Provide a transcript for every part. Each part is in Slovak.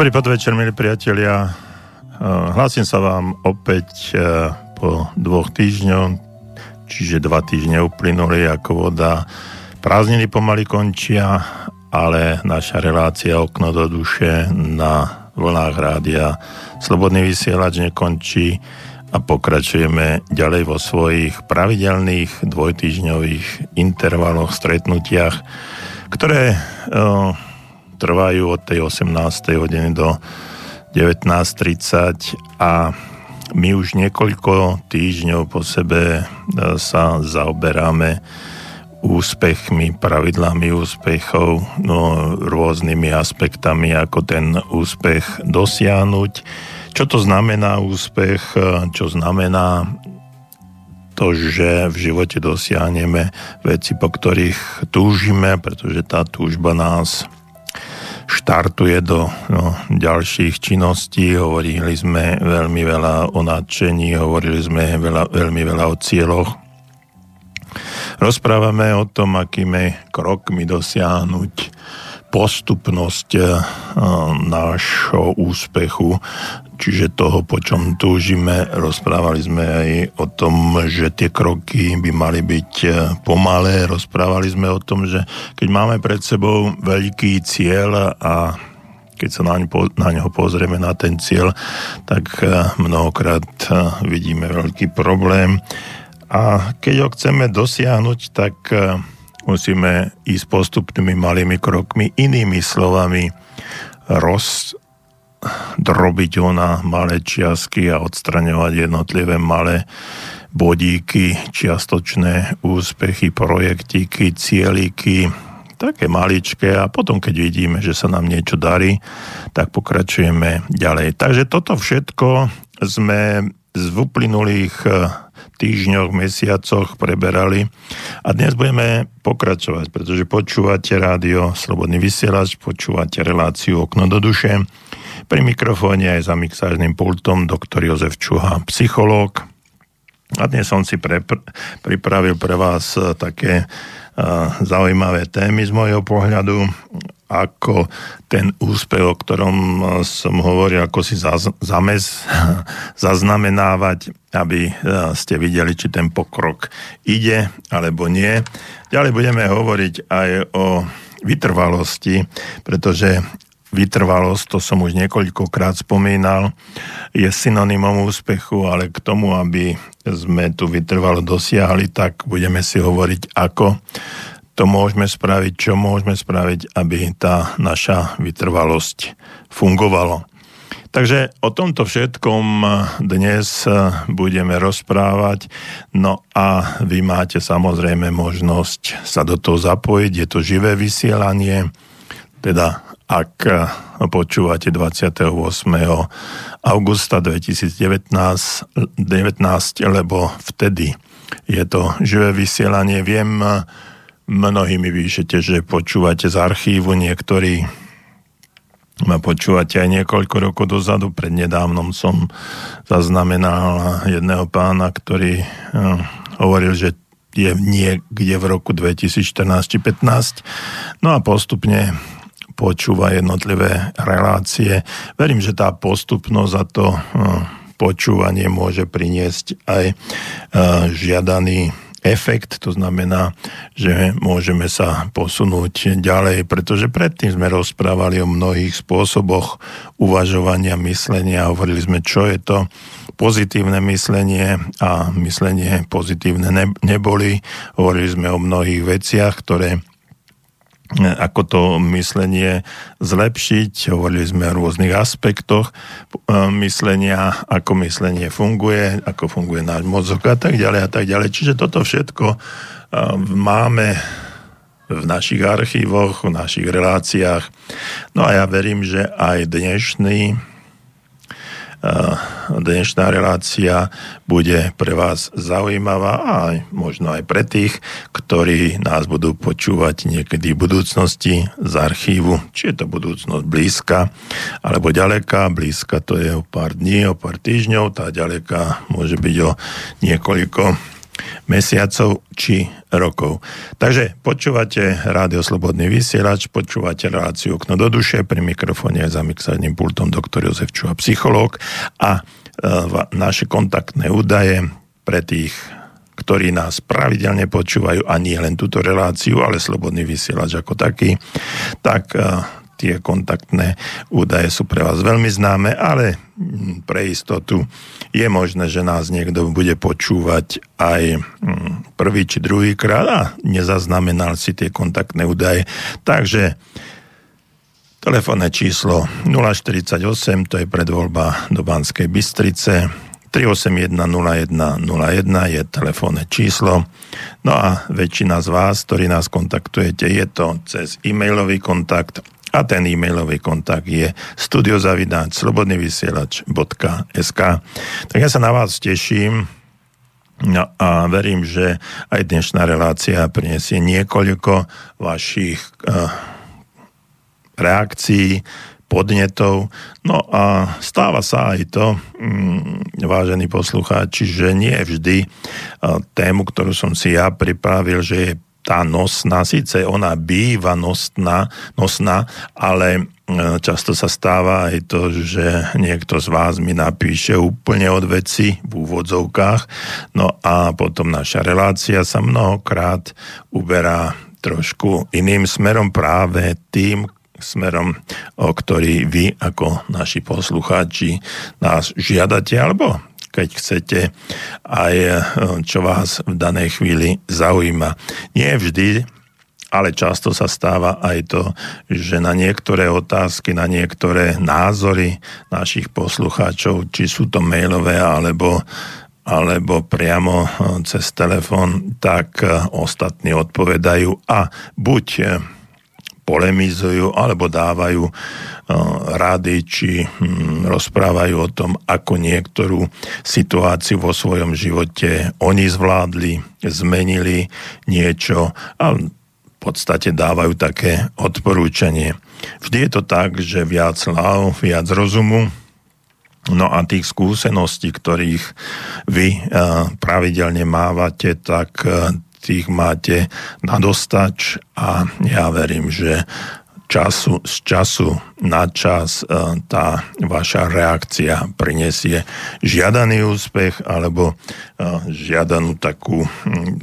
Dobrý podvečer, milí priatelia. Hlásim sa vám opäť po dvoch týždňoch, čiže dva týždne uplynuli ako voda. Prázdniny pomaly končia, ale naša relácia Okno do duše na vlnách rádia Slobodný vysielač nekončí a pokračujeme ďalej vo svojich pravidelných dvojtýždňových intervaloch, stretnutiach, ktoré trvajú od tej 18. hodiny do 19.30 a my už niekoľko týždňov po sebe e, sa zaoberáme úspechmi, pravidlami úspechov, no, rôznymi aspektami, ako ten úspech dosiahnuť. Čo to znamená úspech, e, čo znamená to, že v živote dosiahneme veci, po ktorých túžime, pretože tá túžba nás štartuje do no, ďalších činností. Hovorili sme veľmi veľa o nadšení, hovorili sme veľa, veľmi veľa o cieľoch. Rozprávame o tom, akými krokmi dosiahnuť postupnosť eh, nášho úspechu, čiže toho, po čom túžime. Rozprávali sme aj o tom, že tie kroky by mali byť eh, pomalé. Rozprávali sme o tom, že keď máme pred sebou veľký cieľ a keď sa na, na neho pozrieme na ten cieľ, tak eh, mnohokrát vidíme veľký problém. A keď ho chceme dosiahnuť, tak musíme ísť postupnými malými krokmi, inými slovami rozdrobiť ho na malé čiastky a odstraňovať jednotlivé malé bodíky, čiastočné úspechy, projektíky, cieliky, také maličké a potom, keď vidíme, že sa nám niečo darí, tak pokračujeme ďalej. Takže toto všetko sme z uplynulých týždňoch, mesiacoch preberali. A dnes budeme pokračovať, pretože počúvate rádio Slobodný vysielač, počúvate reláciu Okno do duše. Pri mikrofóne aj za mixážnym pultom doktor Jozef Čuha, psychológ. A dnes som si pre, pripravil pre vás také zaujímavé témy z môjho pohľadu, ako ten úspech, o ktorom som hovoril, ako si zaz, zamez, zaznamenávať, aby ste videli, či ten pokrok ide alebo nie. Ďalej budeme hovoriť aj o vytrvalosti, pretože vytrvalosť, to som už niekoľkokrát spomínal, je synonymom úspechu, ale k tomu, aby sme tu vytrvalo dosiahli, tak budeme si hovoriť, ako to môžeme spraviť, čo môžeme spraviť, aby tá naša vytrvalosť fungovala. Takže o tomto všetkom dnes budeme rozprávať. No a vy máte samozrejme možnosť sa do toho zapojiť. Je to živé vysielanie, teda ak počúvate 28. augusta 2019, 19, lebo vtedy je to živé vysielanie. Viem, mnohí mi píšete, že počúvate z archívu, niektorí ma počúvate aj niekoľko rokov dozadu. Prednedávnom som zaznamenal jedného pána, ktorý uh, hovoril, že je niekde v roku 2014 či 15. No a postupne počúva jednotlivé relácie. Verím, že tá postupnosť a to uh, počúvanie môže priniesť aj uh, žiadaný efekt, to znamená, že môžeme sa posunúť ďalej, pretože predtým sme rozprávali o mnohých spôsoboch uvažovania, myslenia, hovorili sme, čo je to pozitívne myslenie a myslenie pozitívne neboli. Hovorili sme o mnohých veciach, ktoré ako to myslenie zlepšiť. Hovorili sme o rôznych aspektoch e, myslenia, ako myslenie funguje, ako funguje náš mozog a tak ďalej a tak ďalej. Čiže toto všetko e, máme v našich archívoch, v našich reláciách. No a ja verím, že aj dnešný dnešná relácia bude pre vás zaujímavá a možno aj pre tých, ktorí nás budú počúvať niekedy v budúcnosti z archívu. Či je to budúcnosť blízka alebo ďaleká. Blízka to je o pár dní, o pár týždňov, tá ďaleká môže byť o niekoľko mesiacov či rokov. Takže počúvate Rádio Slobodný vysielač, počúvate reláciu Okno do duše, pri mikrofóne za mixárnym pultom doktor Jozef Čuha, psychológ a e, naše kontaktné údaje pre tých ktorí nás pravidelne počúvajú a nie len túto reláciu, ale slobodný vysielač ako taký, tak e, tie kontaktné údaje sú pre vás veľmi známe, ale pre istotu je možné, že nás niekto bude počúvať aj mm, prvý či druhý krát a nezaznamenal si tie kontaktné údaje. Takže telefónne číslo 048, to je predvoľba do Banskej Bystrice, 3810101 je telefónne číslo. No a väčšina z vás, ktorí nás kontaktujete, je to cez e-mailový kontakt a ten e-mailový kontakt je studiozavináč slobodnyvysielač.sk Tak ja sa na vás teším no a verím, že aj dnešná relácia prinesie niekoľko vašich uh, reakcií, podnetov. No a stáva sa aj to, mm, vážení poslucháči, že nie vždy uh, tému, ktorú som si ja pripravil, že je tá nosná, síce ona býva nosná, nosná, ale e, často sa stáva aj to, že niekto z vás mi napíše úplne od veci v úvodzovkách, no a potom naša relácia sa mnohokrát uberá trošku iným smerom práve tým, smerom, o ktorý vy ako naši poslucháči nás žiadate, alebo keď chcete, aj eh, čo vás v danej chvíli zaujíma. Nie vždy, ale často sa stáva aj to, že na niektoré otázky, na niektoré názory našich poslucháčov, či sú to mailové alebo alebo priamo eh, cez telefón, tak eh, ostatní odpovedajú a buď polemizujú alebo dávajú rady či hm, rozprávajú o tom, ako niektorú situáciu vo svojom živote oni zvládli, zmenili niečo a v podstate dávajú také odporúčanie. Vždy je to tak, že viac láv, viac rozumu, No a tých skúseností, ktorých vy uh, pravidelne mávate, tak uh, tých máte na dostač a ja verím, že času, z času na čas e, tá vaša reakcia prinesie žiadaný úspech alebo e, žiadanú takú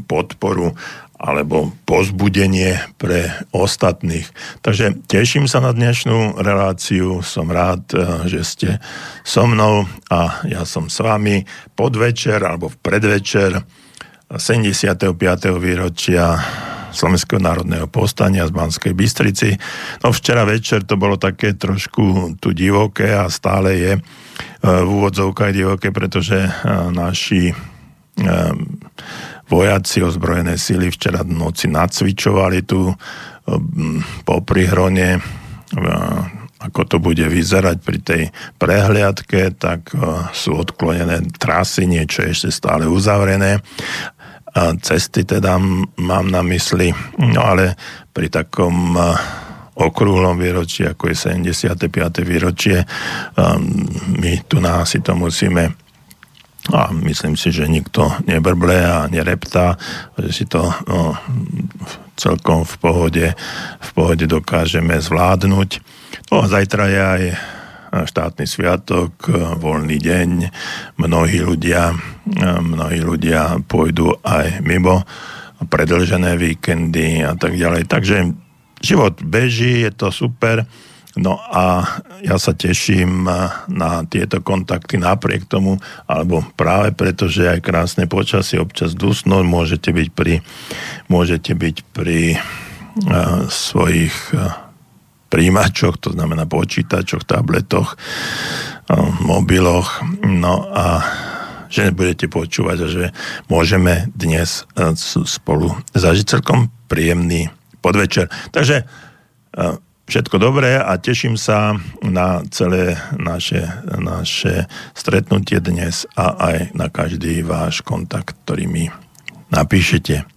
podporu alebo pozbudenie pre ostatných. Takže teším sa na dnešnú reláciu, som rád, e, že ste so mnou a ja som s vami podvečer alebo v predvečer 75. výročia Slovenského národného povstania z Banskej Bystrici. No včera večer to bolo také trošku tu divoké a stále je e, v úvodzovkách divoké, pretože e, naši e, vojaci ozbrojené síly včera v noci nacvičovali tu po prihrone ako to bude vyzerať pri tej prehliadke, tak sú odklonené trasy, niečo je ešte stále uzavrené cesty teda mám na mysli, no ale pri takom okrúhlom výročí, ako je 75. výročie, my tu nás si to musíme a myslím si, že nikto nebrble a nereptá, že si to no, celkom v pohode, v pohode dokážeme zvládnuť. No zajtra je aj štátny sviatok, voľný deň, mnohí ľudia, mnohí ľudia pôjdu aj mimo predlžené víkendy a tak ďalej. Takže život beží, je to super. No a ja sa teším na tieto kontakty napriek tomu, alebo práve preto, že aj krásne počasie občas dusnú, môžete byť pri, môžete byť pri uh, svojich uh, príjimačoch, to znamená počítačoch, tabletoch, mobiloch. No a že budete počúvať a že môžeme dnes e, spolu zažiť celkom príjemný podvečer. Takže e, všetko dobré a teším sa na celé naše, naše stretnutie dnes a aj na každý váš kontakt, ktorý mi napíšete.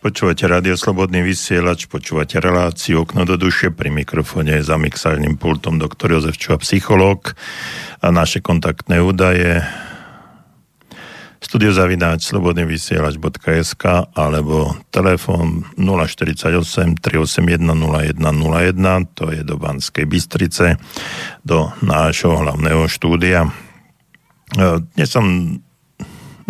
Počúvate Radio Slobodný vysielač, počúvate reláciu Okno do duše, pri mikrofóne za mixárnym pultom doktor Jozef Čuha, psychológ a naše kontaktné údaje studiozavináč slobodnyvysielač.sk alebo telefón 048 381 0101 to je do Banskej Bystrice do nášho hlavného štúdia. E, dnes som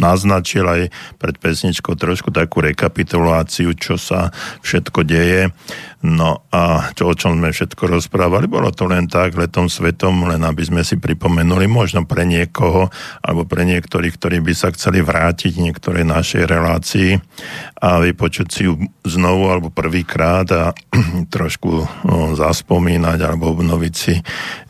naznačil aj pred pesničkou trošku takú rekapituláciu, čo sa všetko deje. No a čo, o čom sme všetko rozprávali, bolo to len tak, letom svetom, len aby sme si pripomenuli, možno pre niekoho, alebo pre niektorých, ktorí by sa chceli vrátiť niektorej našej relácii a vypočuť si ju znovu alebo prvýkrát a trošku zaspomínať alebo obnoviť si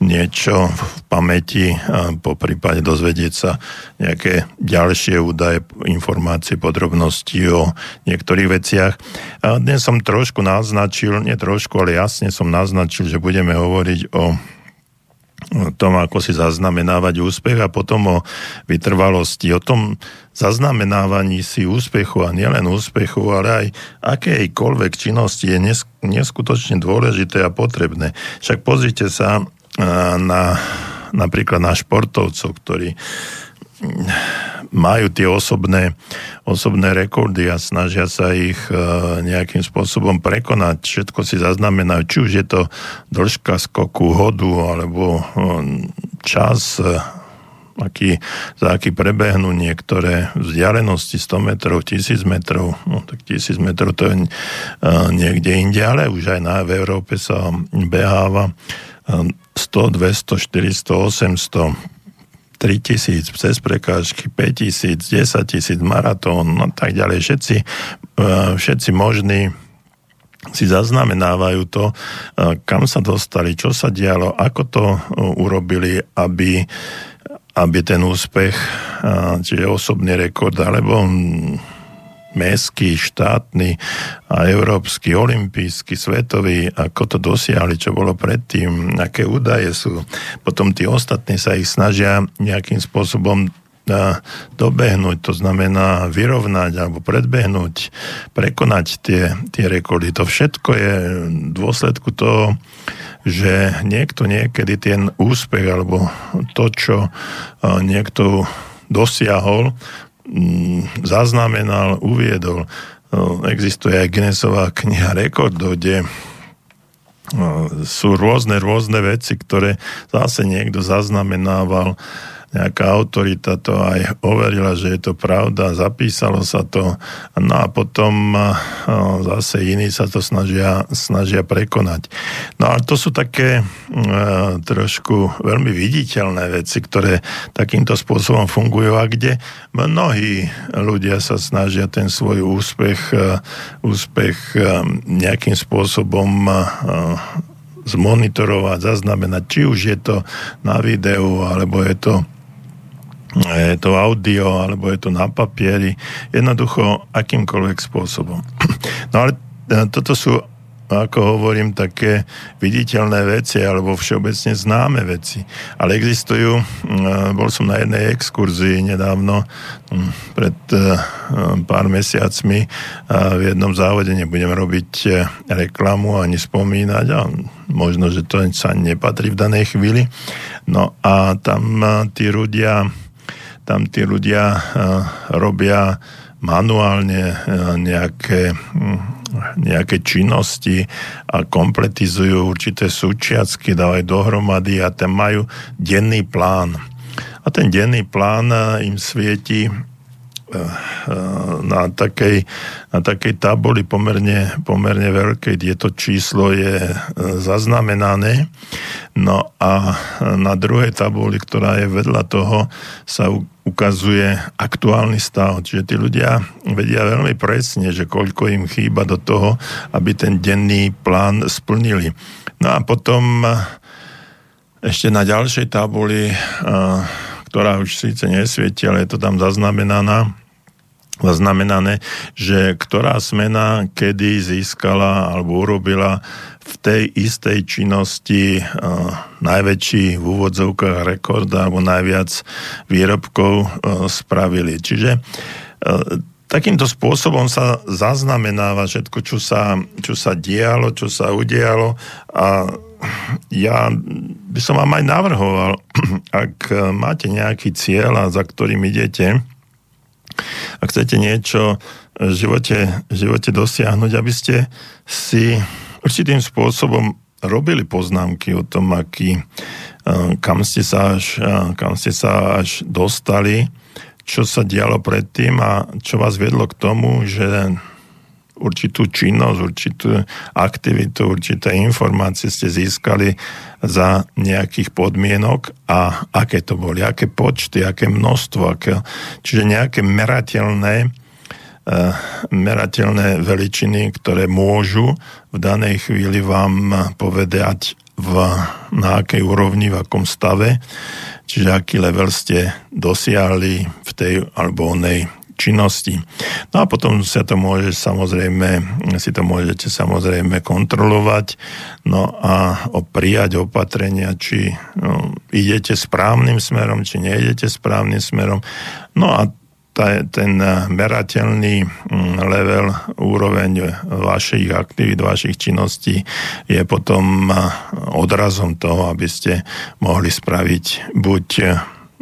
niečo v pamäti a po prípade dozvedieť sa nejaké ďalšie údaje, informácie, podrobnosti o niektorých veciach. A dnes som trošku naznačil, nie trošku, ale jasne som naznačil, že budeme hovoriť o tom, ako si zaznamenávať úspech a potom o vytrvalosti, o tom zaznamenávaní si úspechu a nielen úspechu, ale aj akejkoľvek činnosti je neskutočne dôležité a potrebné. Však pozrite sa na napríklad na športovcov, ktorí majú tie osobné, osobné rekordy a snažia sa ich e, nejakým spôsobom prekonať. Všetko si zaznamenajú, či už je to dĺžka skoku, hodu alebo e, čas, e, aký, za aký prebehnú niektoré vzdialenosti 100 metrov, 1000 metrov, no tak 1000 metrov to je niekde inde, ale už aj na, v Európe sa beháva 100, 200, 400, 800 3000 cez prekážky, 5000, 10 tisíc, maratón, no tak ďalej. Všetci, e, všetci možní si zaznamenávajú to, e, kam sa dostali, čo sa dialo, ako to e, urobili, aby, aby ten úspech, čiže osobný rekord, alebo mestský, štátny a európsky, olimpijský, svetový, ako to dosiahli, čo bolo predtým, aké údaje sú. Potom tí ostatní sa ich snažia nejakým spôsobom dobehnúť, to znamená vyrovnať alebo predbehnúť, prekonať tie, tie rekordy. To všetko je v dôsledku toho, že niekto niekedy ten úspech alebo to, čo niekto dosiahol, zaznamenal, uviedol. No, existuje aj Guinnessová kniha rekordov, kde no, sú rôzne, rôzne veci, ktoré zase niekto zaznamenával nejaká autorita to aj overila, že je to pravda, zapísalo sa to, no a potom zase iní sa to snažia, snažia prekonať. No ale to sú také trošku veľmi viditeľné veci, ktoré takýmto spôsobom fungujú a kde mnohí ľudia sa snažia ten svoj úspech, úspech nejakým spôsobom zmonitorovať, zaznamenať, či už je to na videu, alebo je to je to audio, alebo je to na papieri, jednoducho akýmkoľvek spôsobom. No ale e, toto sú, ako hovorím, také viditeľné veci, alebo všeobecne známe veci. Ale existujú, e, bol som na jednej exkurzii nedávno, pred e, pár mesiacmi, v jednom závode nebudem robiť reklamu ani spomínať, a možno, že to sa nepatrí v danej chvíli. No a tam tí ľudia tam tí ľudia eh, robia manuálne eh, nejaké, hm, nejaké činnosti a kompletizujú určité súčiacky, dávajú dohromady a ten majú denný plán. A ten denný plán eh, im svieti na takej, na takej tabuli pomerne, pomerne veľkej, kde to číslo je zaznamenané. No a na druhej tabuli, ktorá je vedľa toho, sa ukazuje aktuálny stav. Čiže tí ľudia vedia veľmi presne, že koľko im chýba do toho, aby ten denný plán splnili. No a potom ešte na ďalšej tabuli, ktorá už síce nesvieti, ale je to tam zaznamenaná, zaznamenané, že ktorá smena kedy získala alebo urobila v tej istej činnosti uh, najväčší v úvodzovkách rekord alebo najviac výrobkov uh, spravili. Čiže uh, takýmto spôsobom sa zaznamenáva všetko, čo sa, čo sa dialo, čo sa udialo a ja by som vám aj navrhoval, ak máte nejaký cieľ a za ktorým idete, ak chcete niečo v živote, v živote dosiahnuť, aby ste si určitým spôsobom robili poznámky o tom, aký, kam ste sa až, kam ste sa až dostali, čo sa dialo predtým a čo vás viedlo k tomu, že určitú činnosť, určitú aktivitu, určité informácie ste získali za nejakých podmienok a aké to boli, aké počty, aké množstvo, aké, čiže nejaké merateľné uh, merateľné veličiny, ktoré môžu v danej chvíli vám povedať, v, na akej úrovni, v akom stave, čiže aký level ste dosiahli v tej alebo onej činnosti. No a potom sa to môže samozrejme, si to môžete samozrejme kontrolovať, no a prijať opatrenia, či no, idete správnym smerom, či neidete správnym smerom. No a ten merateľný mm, level, úroveň vašich aktivít, vašich činností je potom odrazom toho, aby ste mohli spraviť buď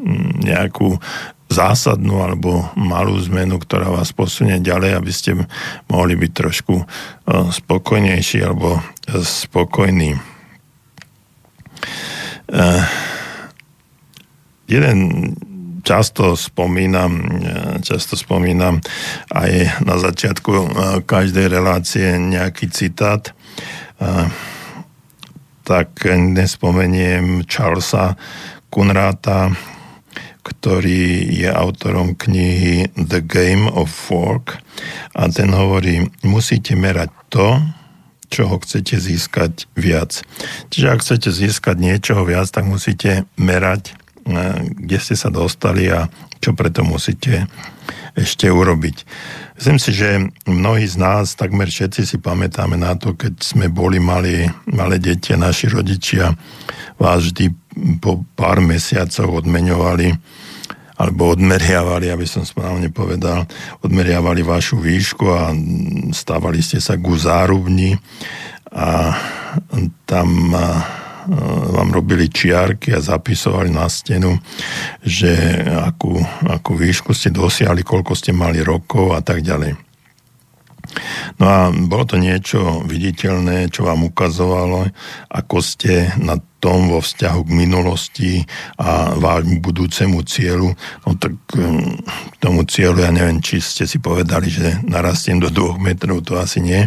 mm, nejakú zásadnú alebo malú zmenu, ktorá vás posunie ďalej, aby ste mohli byť trošku e, spokojnejší alebo spokojní. E, jeden často spomínam, e, často spomínam aj na začiatku každej relácie nejaký citát, tak nespomeniem Charlesa Kunráta, ktorý je autorom knihy The Game of Fork a ten hovorí, musíte merať to, čo ho chcete získať viac. Čiže ak chcete získať niečoho viac, tak musíte merať, eh, kde ste sa dostali a čo preto musíte ešte urobiť. Myslím si, že mnohí z nás, takmer všetci si pamätáme na to, keď sme boli mali, malé deti naši rodičia vás vždy po pár mesiacoch odmeňovali alebo odmeriavali, aby som správne povedal, odmeriavali vašu výšku a stávali ste sa ku zárubni a tam vám robili čiarky a zapisovali na stenu, že akú, akú výšku ste dosiahli, koľko ste mali rokov a tak ďalej. No a bolo to niečo viditeľné, čo vám ukazovalo, ako ste na tom vo vzťahu k minulosti a vášmu budúcemu cieľu. No tak hm, k tomu cieľu, ja neviem, či ste si povedali, že narastiem do dvoch metrov, to asi nie.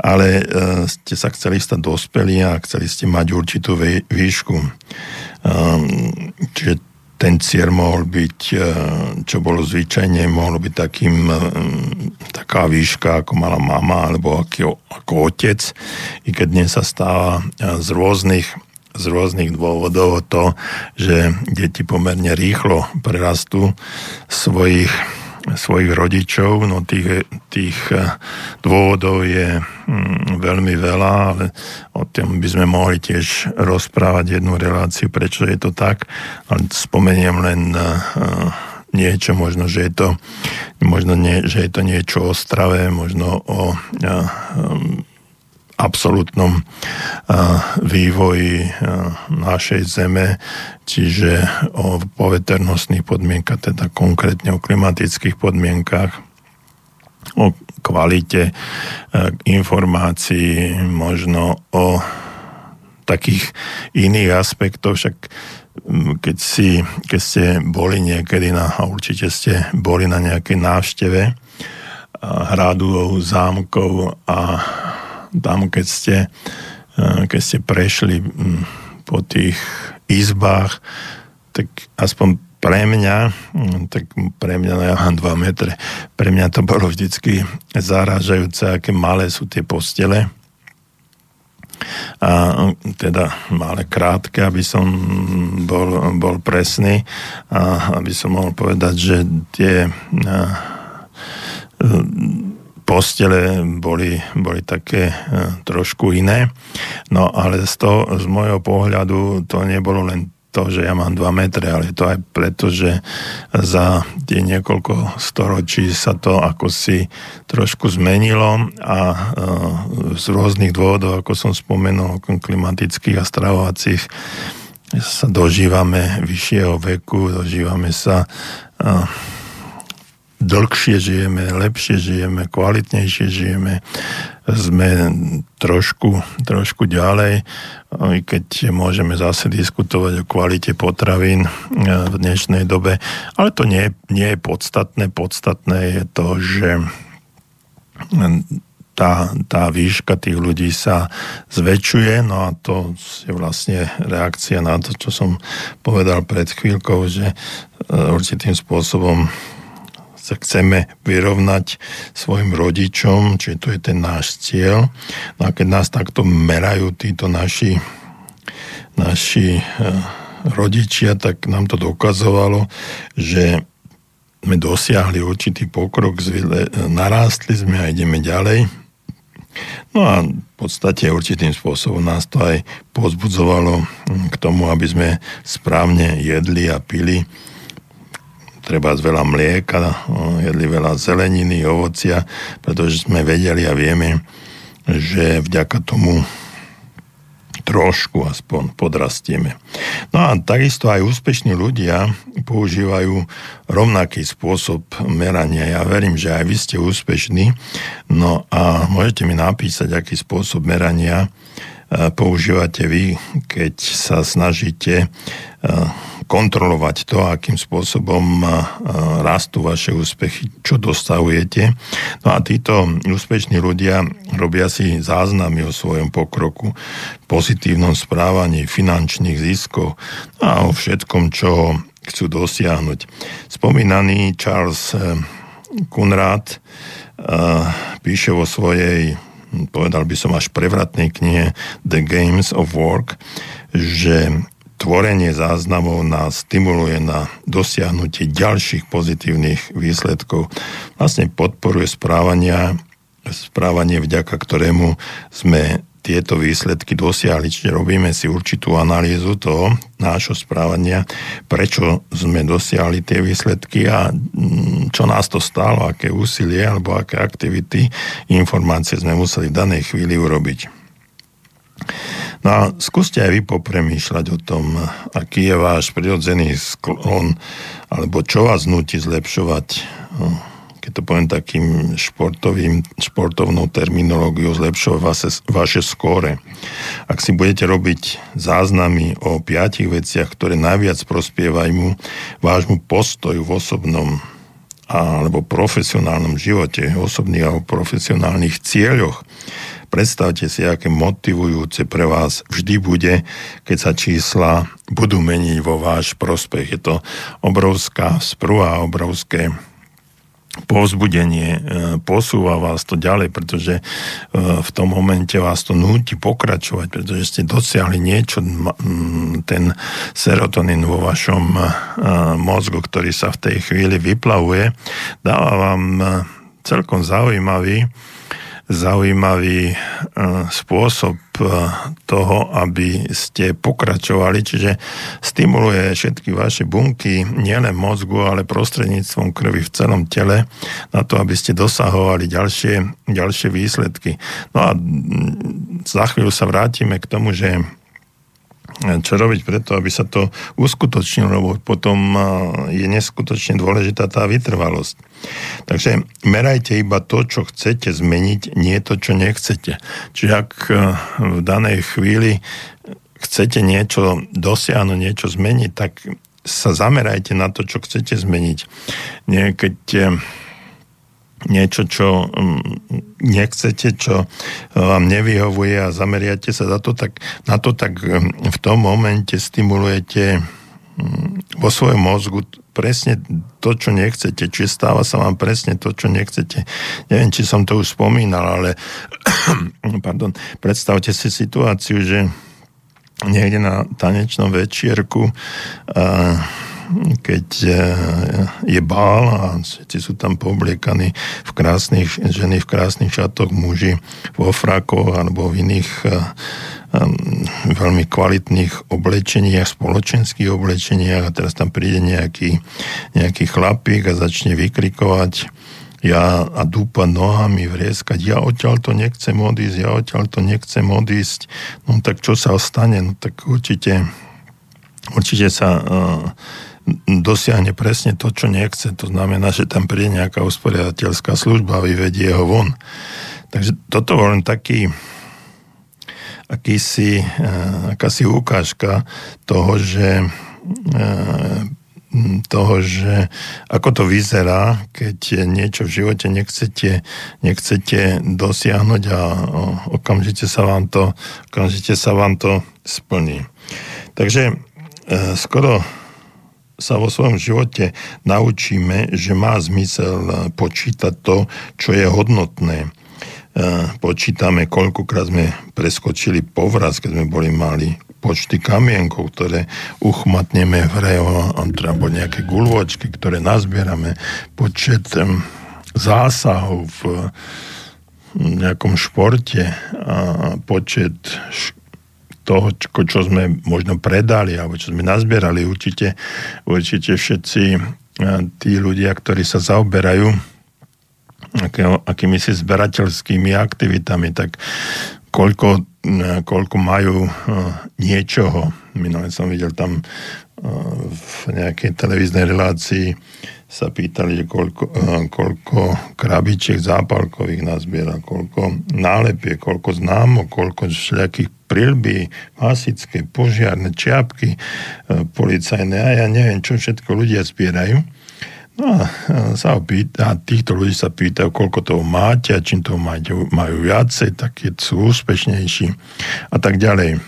Ale e, ste sa chceli stať dospelí a chceli ste mať určitú výšku. Ehm, čiže ten cieľ mohol byť, e, čo bolo zvyčajne, mohlo byť takým, e, taká výška, ako mala mama, alebo ako, ako otec, i keď dnes sa stáva e, z rôznych, z rôznych dôvodov to, že deti pomerne rýchlo prerastú svojich svojich rodičov. No tých, tých eh, dôvodov je hm, veľmi veľa, ale o tom by sme mohli tiež rozprávať jednu reláciu, prečo je to tak. Ale spomeniem len eh, niečo, možno, že je to, možno nie, že je to niečo o strave, možno o absolútnom vývoji našej zeme, čiže o poveternostných podmienkach, teda konkrétne o klimatických podmienkach, o kvalite informácií, možno o takých iných aspektoch, však keď, si, keď ste boli niekedy na, a určite ste boli na nejakej návšteve hradu, zámkov a tam, keď ste, eh, keď ste prešli hm, po tých izbách, tak aspoň pre mňa, hm, tak pre mňa, no ja mám 2 metre, pre mňa to bolo vždycky zarážajúce, aké malé sú tie postele. A teda malé krátke, aby som bol, bol presný a aby som mohol povedať, že tie a, postele boli, boli také e, trošku iné. No ale z, toho, z môjho pohľadu to nebolo len toho, že ja mám 2 metre, ale to aj preto, že za tie niekoľko storočí sa to ako si trošku zmenilo a e, z rôznych dôvodov, ako som spomenul, klimatických a stravovacích, sa dožívame vyššieho veku, dožívame sa e, dlhšie žijeme, lepšie žijeme, kvalitnejšie žijeme, sme trošku, trošku ďalej, keď môžeme zase diskutovať o kvalite potravín e, v dnešnej dobe, ale to nie, nie je podstatné. Podstatné je to, že tá, tá výška tých ľudí sa zväčšuje, no a to je vlastne reakcia na to, čo som povedal pred chvíľkou, že e, určitým spôsobom sa chceme vyrovnať svojim rodičom, čiže to je ten náš cieľ. No a keď nás takto merajú títo naši, naši eh, rodičia, tak nám to dokazovalo, že sme dosiahli určitý pokrok, narástli sme a ideme ďalej. No a v podstate určitým spôsobom nás to aj pozbudzovalo hm, k tomu, aby sme správne jedli a pili treba veľa mlieka, jedli veľa zeleniny, ovocia, pretože sme vedeli a vieme, že vďaka tomu trošku aspoň podrastieme. No a takisto aj úspešní ľudia používajú rovnaký spôsob merania. Ja verím, že aj vy ste úspešní. No a môžete mi napísať, aký spôsob merania používate vy, keď sa snažíte e, kontrolovať to, akým spôsobom rastú vaše úspechy, čo dostahujete. No a títo úspešní ľudia robia si záznamy o svojom pokroku, pozitívnom správaní, finančných ziskov a o všetkom, čo chcú dosiahnuť. Spomínaný Charles eh, Kunrad eh, píše vo svojej povedal by som až prevratnej knihe The Games of Work, že tvorenie záznamov nás stimuluje na dosiahnutie ďalších pozitívnych výsledkov. Vlastne podporuje správania, správanie, vďaka ktorému sme tieto výsledky dosiahli. Čiže robíme si určitú analýzu toho nášho správania, prečo sme dosiahli tie výsledky a mm, čo nás to stálo, aké úsilie alebo aké aktivity, informácie sme museli v danej chvíli urobiť. No a skúste aj vy popremýšľať o tom, aký je váš prirodzený sklon, alebo čo vás nutí zlepšovať, no, keď to poviem takým športovým, športovnou terminológiou, zlepšovať vaše, vaše skóre. Ak si budete robiť záznamy o piatich veciach, ktoré najviac prospievajú vášmu postoju v osobnom alebo profesionálnom živote, osobných alebo profesionálnych cieľoch, Predstavte si, aké motivujúce pre vás vždy bude, keď sa čísla budú meniť vo váš prospech. Je to obrovská sprúha, obrovské povzbudenie, e, posúva vás to ďalej, pretože e, v tom momente vás to núti pokračovať, pretože ste dosiahli niečo, ten serotonín vo vašom e, mozgu, ktorý sa v tej chvíli vyplavuje, dáva vám celkom zaujímavý zaujímavý e, spôsob e, toho, aby ste pokračovali, čiže stimuluje všetky vaše bunky, nielen mozgu, ale prostredníctvom krvi v celom tele, na to, aby ste dosahovali ďalšie, ďalšie výsledky. No a za chvíľu sa vrátime k tomu, že čo robiť preto, aby sa to uskutočnilo, lebo potom je neskutočne dôležitá tá vytrvalosť. Takže merajte iba to, čo chcete zmeniť, nie to, čo nechcete. Čiže ak v danej chvíli chcete niečo dosiahnuť, niečo zmeniť, tak sa zamerajte na to, čo chcete zmeniť. Nie, keď niečo, čo mm, nechcete, čo vám nevyhovuje a zameriate sa za to, tak, na to, tak mm, v tom momente stimulujete mm, vo svojom mozgu presne to, čo nechcete. Čiže stáva sa vám presne to, čo nechcete. Neviem, či som to už spomínal, ale pardon, predstavte si situáciu, že niekde na tanečnom večierku uh, keď e, je bál a všetci sú tam poobliekaní v krásnych, ženy v krásnych šatoch, muži vo frakoch alebo v iných e, veľmi kvalitných oblečeniach, spoločenských oblečeniach a teraz tam príde nejaký, nejaký chlapík a začne vykrikovať ja a dúpa nohami, vrieskať, ja odtiaľ to nechcem odísť, ja odtiaľ to nechcem odísť, no tak čo sa ostane? No tak určite, určite sa uh, dosiahne presne to, čo nechce. To znamená, že tam príde nejaká usporiadateľská služba a vyvedie ho von. Takže toto bol len taký akýsi, uh, akási ukážka toho, že uh, toho, že ako to vyzerá, keď niečo v živote nechcete, nechcete dosiahnuť a okamžite sa vám to, okamžite sa vám to splní. Takže e, skoro sa vo svojom živote naučíme, že má zmysel počítať to, čo je hodnotné. E, počítame, koľkokrát sme preskočili povraz, keď sme boli mali počty kamienkov, ktoré uchmatneme v reo, alebo nejaké guľvočky, ktoré nazbierame, počet zásahov v nejakom športe a počet toho, čo sme možno predali alebo čo sme nazbierali. Určite, určite všetci tí ľudia, ktorí sa zaoberajú akými si zberateľskými aktivitami, tak koľko, koľko majú niečoho. Minulé som videl tam v nejakej televíznej relácii sa pýtali, že koľko, koľko krabičiek zápalkových nazbiera, koľko nálepie, koľko známo, koľko všelijakých prilby, hasické, požiarne, čiapky, policajné a ja neviem, čo všetko ľudia zbierajú. No a sa pýta, a týchto ľudí sa pýtajú, koľko toho máte a čím toho majú, majú viacej, tak je, sú úspešnejší a tak ďalej.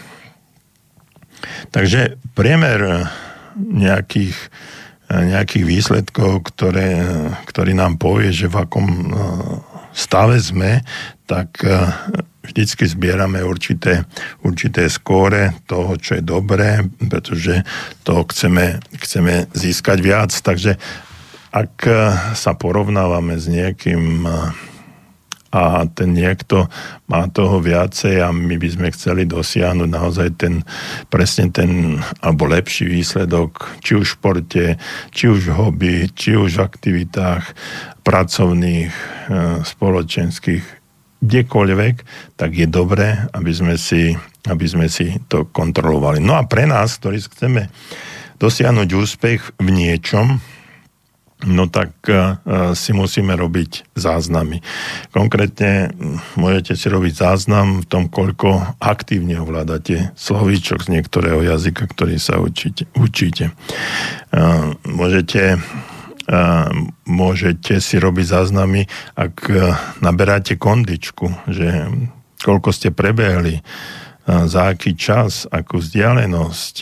Takže priemer nejakých, nejakých výsledkov, ktoré, ktorý nám povie, že v akom stave sme, tak vždycky zbierame určité, určité skóre toho, čo je dobré, pretože to chceme, chceme získať viac. Takže ak eh, sa porovnávame s niekým a ten niekto má toho viacej a my by sme chceli dosiahnuť naozaj ten, presne ten, alebo lepší výsledok, či už v športe, či už v hobby, či už v aktivitách pracovných, eh, spoločenských, kdekoľvek, tak je dobré, aby sme si, aby sme si to kontrolovali. No a pre nás, ktorí chceme dosiahnuť úspech v niečom, no tak uh, si musíme robiť záznamy. Konkrétne môžete si robiť záznam v tom, koľko aktívne ovládate slovíčok z niektorého jazyka, ktorý sa učíte. učíte. Uh, môžete môžete si robiť záznamy, ak naberáte kondičku, že koľko ste prebehli, za aký čas, akú vzdialenosť.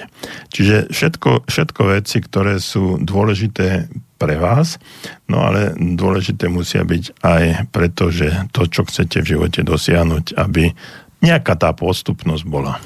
Čiže všetko, všetko veci, ktoré sú dôležité pre vás, no ale dôležité musia byť aj preto, že to, čo chcete v živote dosiahnuť, aby nejaká tá postupnosť bola.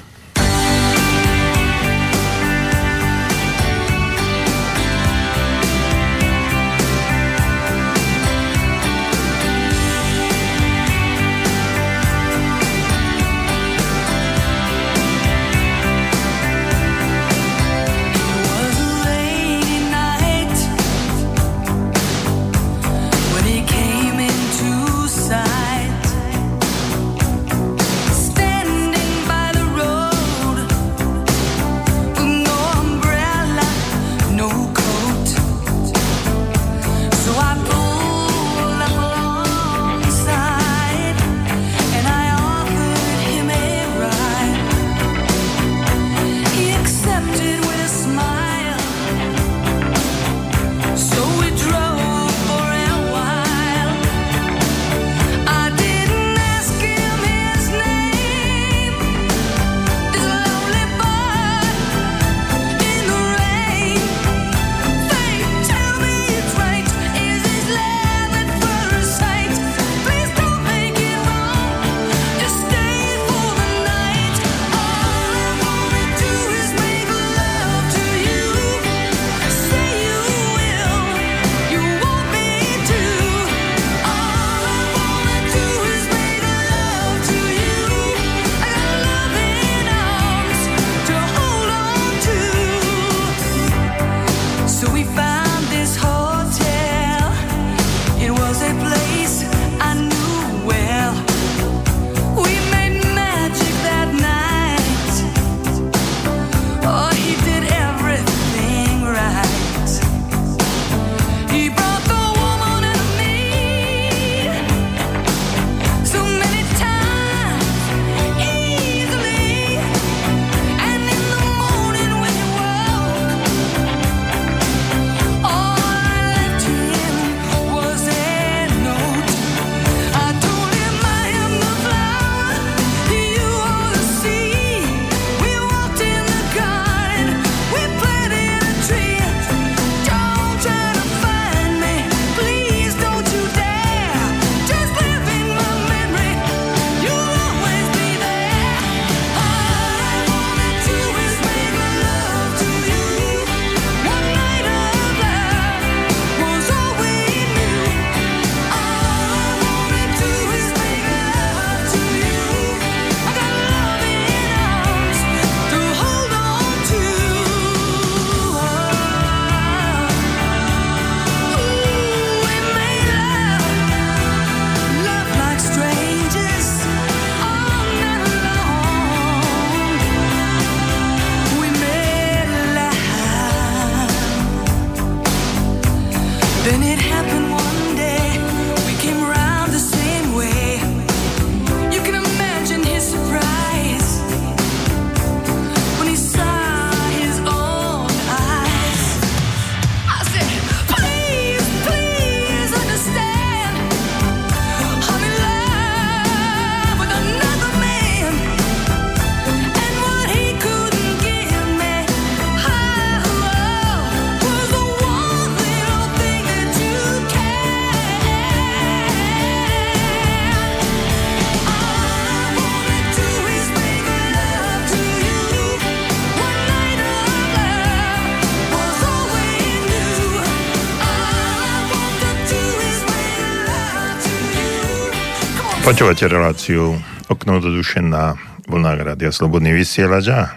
Počúvate reláciu Okno do duše na vlnách Rádia Slobodný vysielač a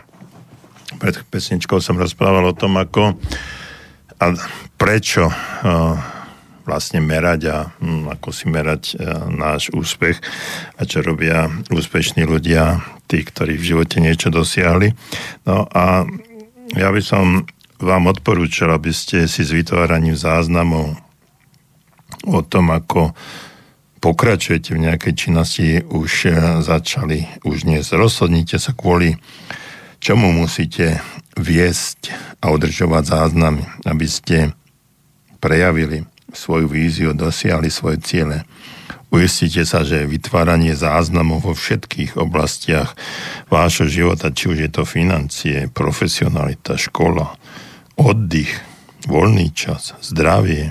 pred pesničkou som rozprával o tom, ako a prečo uh, vlastne merať a um, ako si merať uh, náš úspech a čo robia úspešní ľudia, tí, ktorí v živote niečo dosiahli. No a ja by som vám odporúčal, aby ste si s vytváraním záznamov o tom, ako pokračujete v nejakej činnosti, už eh, začali, už dnes rozhodnite sa kvôli čomu musíte viesť a udržovať záznamy, aby ste prejavili svoju víziu, dosiahli svoje ciele. Uistite sa, že vytváranie záznamov vo všetkých oblastiach vášho života, či už je to financie, profesionalita, škola, oddych, voľný čas, zdravie,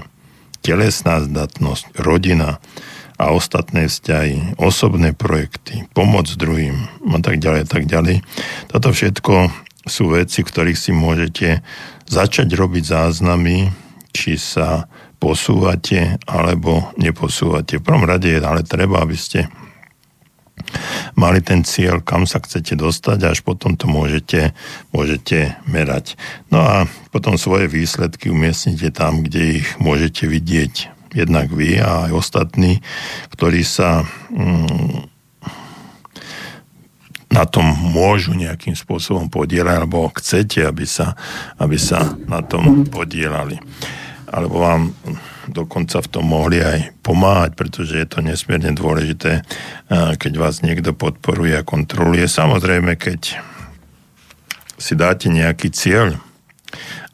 telesná zdatnosť, rodina, a ostatné vzťahy, osobné projekty, pomoc druhým a tak ďalej a tak ďalej. Toto všetko sú veci, ktorých si môžete začať robiť záznamy, či sa posúvate alebo neposúvate. V prvom rade je ale treba, aby ste mali ten cieľ, kam sa chcete dostať až potom to môžete, môžete merať. No a potom svoje výsledky umiestnite tam, kde ich môžete vidieť jednak vy a aj ostatní, ktorí sa mm, na tom môžu nejakým spôsobom podielať, alebo chcete, aby sa, aby sa na tom podielali. Alebo vám dokonca v tom mohli aj pomáhať, pretože je to nesmierne dôležité, keď vás niekto podporuje a kontroluje. Samozrejme, keď si dáte nejaký cieľ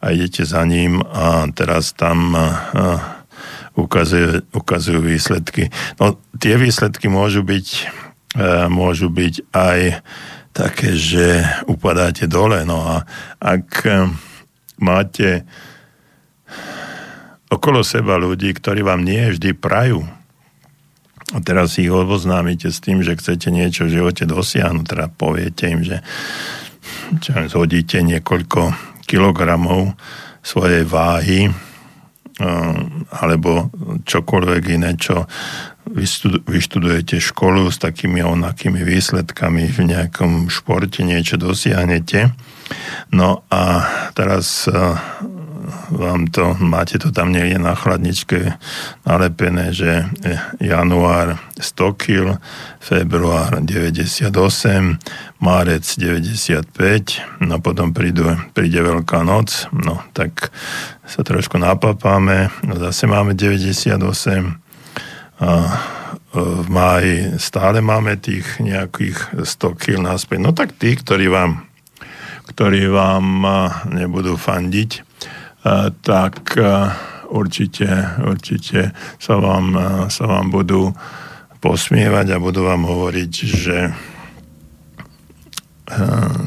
a idete za ním a teraz tam ukazuje, ukazujú výsledky. No tie výsledky môžu byť, e, môžu byť aj také, že upadáte dole. No a ak e, máte okolo seba ľudí, ktorí vám nie vždy prajú, a teraz ich oboznámite s tým, že chcete niečo v živote dosiahnuť, teda poviete im, že čo zhodíte niekoľko kilogramov svojej váhy, alebo čokoľvek iné, čo vyštudujete školu s takými onakými výsledkami v nejakom športe, niečo dosiahnete. No a teraz vám to, máte to tam niekde na chladničke nalepené, že január 100 kg, február 98, márec 95, no potom prídu, príde Veľká noc, no tak sa trošku napapáme, no zase máme 98 a v máji stále máme tých nejakých 100 kg naspäť. No tak tí, ktorí vám, ktorí vám nebudú fandiť, tak určite, určite sa vám, sa vám budú posmievať a budú vám hovoriť, že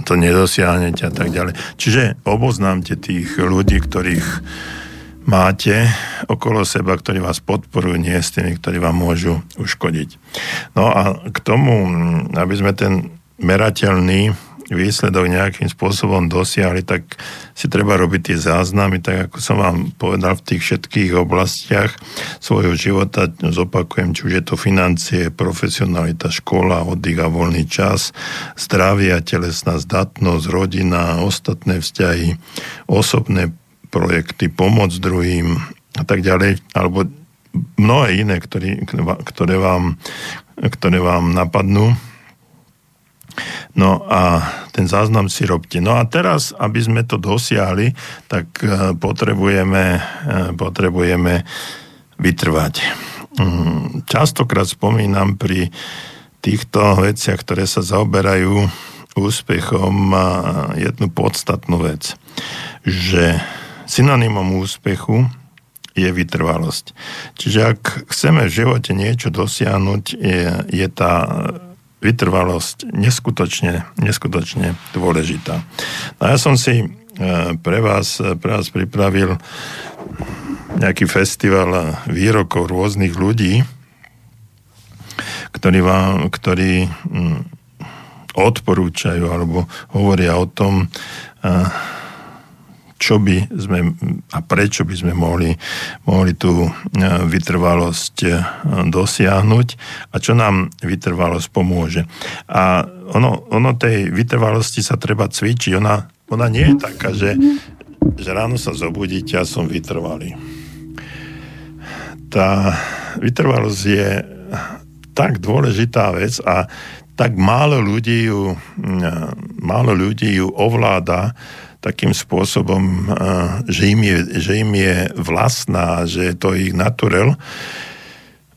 to nedosiahnete a tak ďalej. Čiže oboznámte tých ľudí, ktorých máte okolo seba, ktorí vás podporujú, nie s tými, ktorí vám môžu uškodiť. No a k tomu, aby sme ten merateľný výsledok nejakým spôsobom dosiahli, tak si treba robiť tie záznamy, tak ako som vám povedal v tých všetkých oblastiach svojho života, zopakujem, či už je to financie, profesionalita, škola, oddych a voľný čas, zdravie a telesná zdatnosť, rodina, ostatné vzťahy, osobné projekty, pomoc druhým a tak ďalej, alebo mnohé iné, ktoré, ktoré, vám, ktoré vám napadnú No a ten záznam si robte. No a teraz, aby sme to dosiahli, tak e, potrebujeme, e, potrebujeme vytrvať. Mm, častokrát spomínam pri týchto veciach, ktoré sa zaoberajú úspechom jednu podstatnú vec, že synonymom úspechu je vytrvalosť. Čiže ak chceme v živote niečo dosiahnuť, je, je tá vytrvalosť neskutočne, neskutočne dôležitá. No ja som si e, pre vás, pre vás pripravil nejaký festival výrokov rôznych ľudí, ktorí, vám, ktorí mm, odporúčajú alebo hovoria o tom, e, čo by sme a prečo by sme mohli, mohli tú e, vytrvalosť e, dosiahnuť a čo nám vytrvalosť pomôže. A ono, ono tej vytrvalosti sa treba cvičiť. Ona, ona nie je taká, že, že ráno sa zobudíte a som vytrvalý. Tá vytrvalosť je tak dôležitá vec a tak málo ľudí ju, málo ľudí ju ovláda takým spôsobom, že im je, že im je vlastná, že je to ich naturel.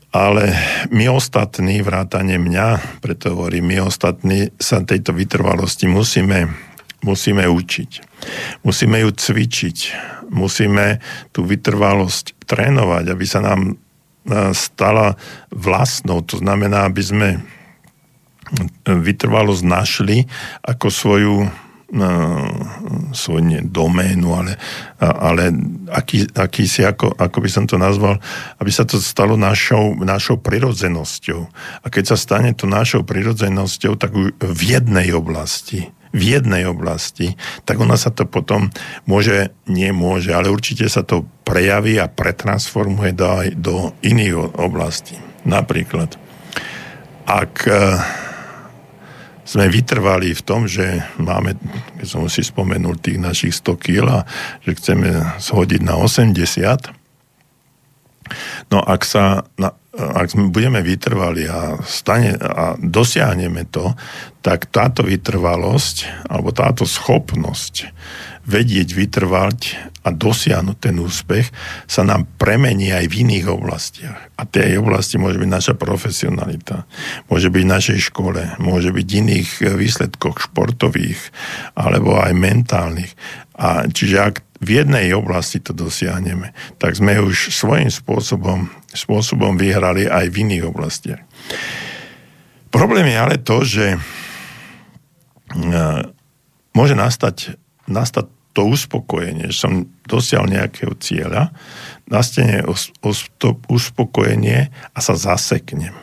Ale my ostatní, vrátane mňa, preto hovorím, my ostatní sa tejto vytrvalosti musíme, musíme učiť. Musíme ju cvičiť. Musíme tú vytrvalosť trénovať, aby sa nám stala vlastnou. To znamená, aby sme vytrvalosť našli ako svoju svoj nie doménu, ale, ale aký, aký si, ako, ako by som to nazval, aby sa to stalo našou, našou prirodzenosťou. A keď sa stane to našou prirodzenosťou, tak v jednej oblasti, v jednej oblasti, tak ona sa to potom môže, nie môže, ale určite sa to prejaví a pretransformuje do, do iných oblastí. Napríklad, ak sme vytrvali v tom, že máme, keď som si spomenul tých našich 100 kg, že chceme zhodiť na 80, no ak sa, ak budeme vytrvali a, stane, a dosiahneme to, tak táto vytrvalosť, alebo táto schopnosť vedieť vytrvať a dosiahnuť ten úspech sa nám premení aj v iných oblastiach. A tej oblasti môže byť naša profesionalita, môže byť v našej škole, môže byť v iných výsledkoch športových alebo aj mentálnych. A čiže ak v jednej oblasti to dosiahneme, tak sme už svojím spôsobom, spôsobom vyhrali aj v iných oblastiach. Problém je ale to, že e, môže nastať, nastať to uspokojenie, že som dosial nejakého cieľa, nastane to uspokojenie a sa zaseknem.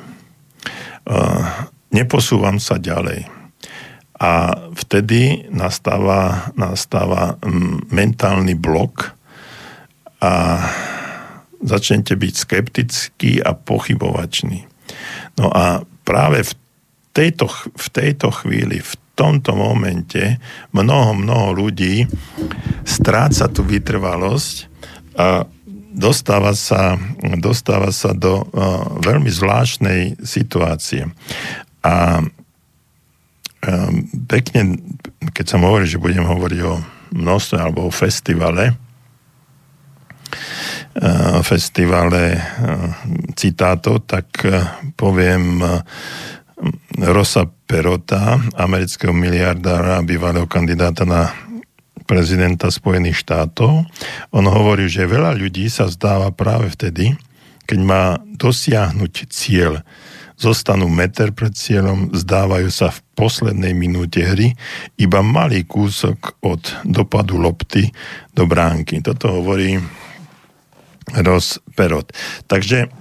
Neposúvam sa ďalej. A vtedy nastáva, nastáva mentálny blok a začnete byť skeptický a pochybovačný. No a práve v tejto, v tejto chvíli, v tomto momente mnoho, mnoho ľudí stráca tú vytrvalosť a dostáva sa, dostáva sa do uh, veľmi zvláštnej situácie. A um, pekne, keď som hovoril, že budem hovoriť o množstve alebo o festivale, uh, festivale uh, citátov, tak uh, poviem uh, Rosa Perota, amerického miliardára, bývalého kandidáta na prezidenta Spojených štátov. On hovorí, že veľa ľudí sa zdáva práve vtedy, keď má dosiahnuť cieľ. Zostanú meter pred cieľom, zdávajú sa v poslednej minúte hry iba malý kúsok od dopadu lopty do bránky. Toto hovorí Ross Perot. Takže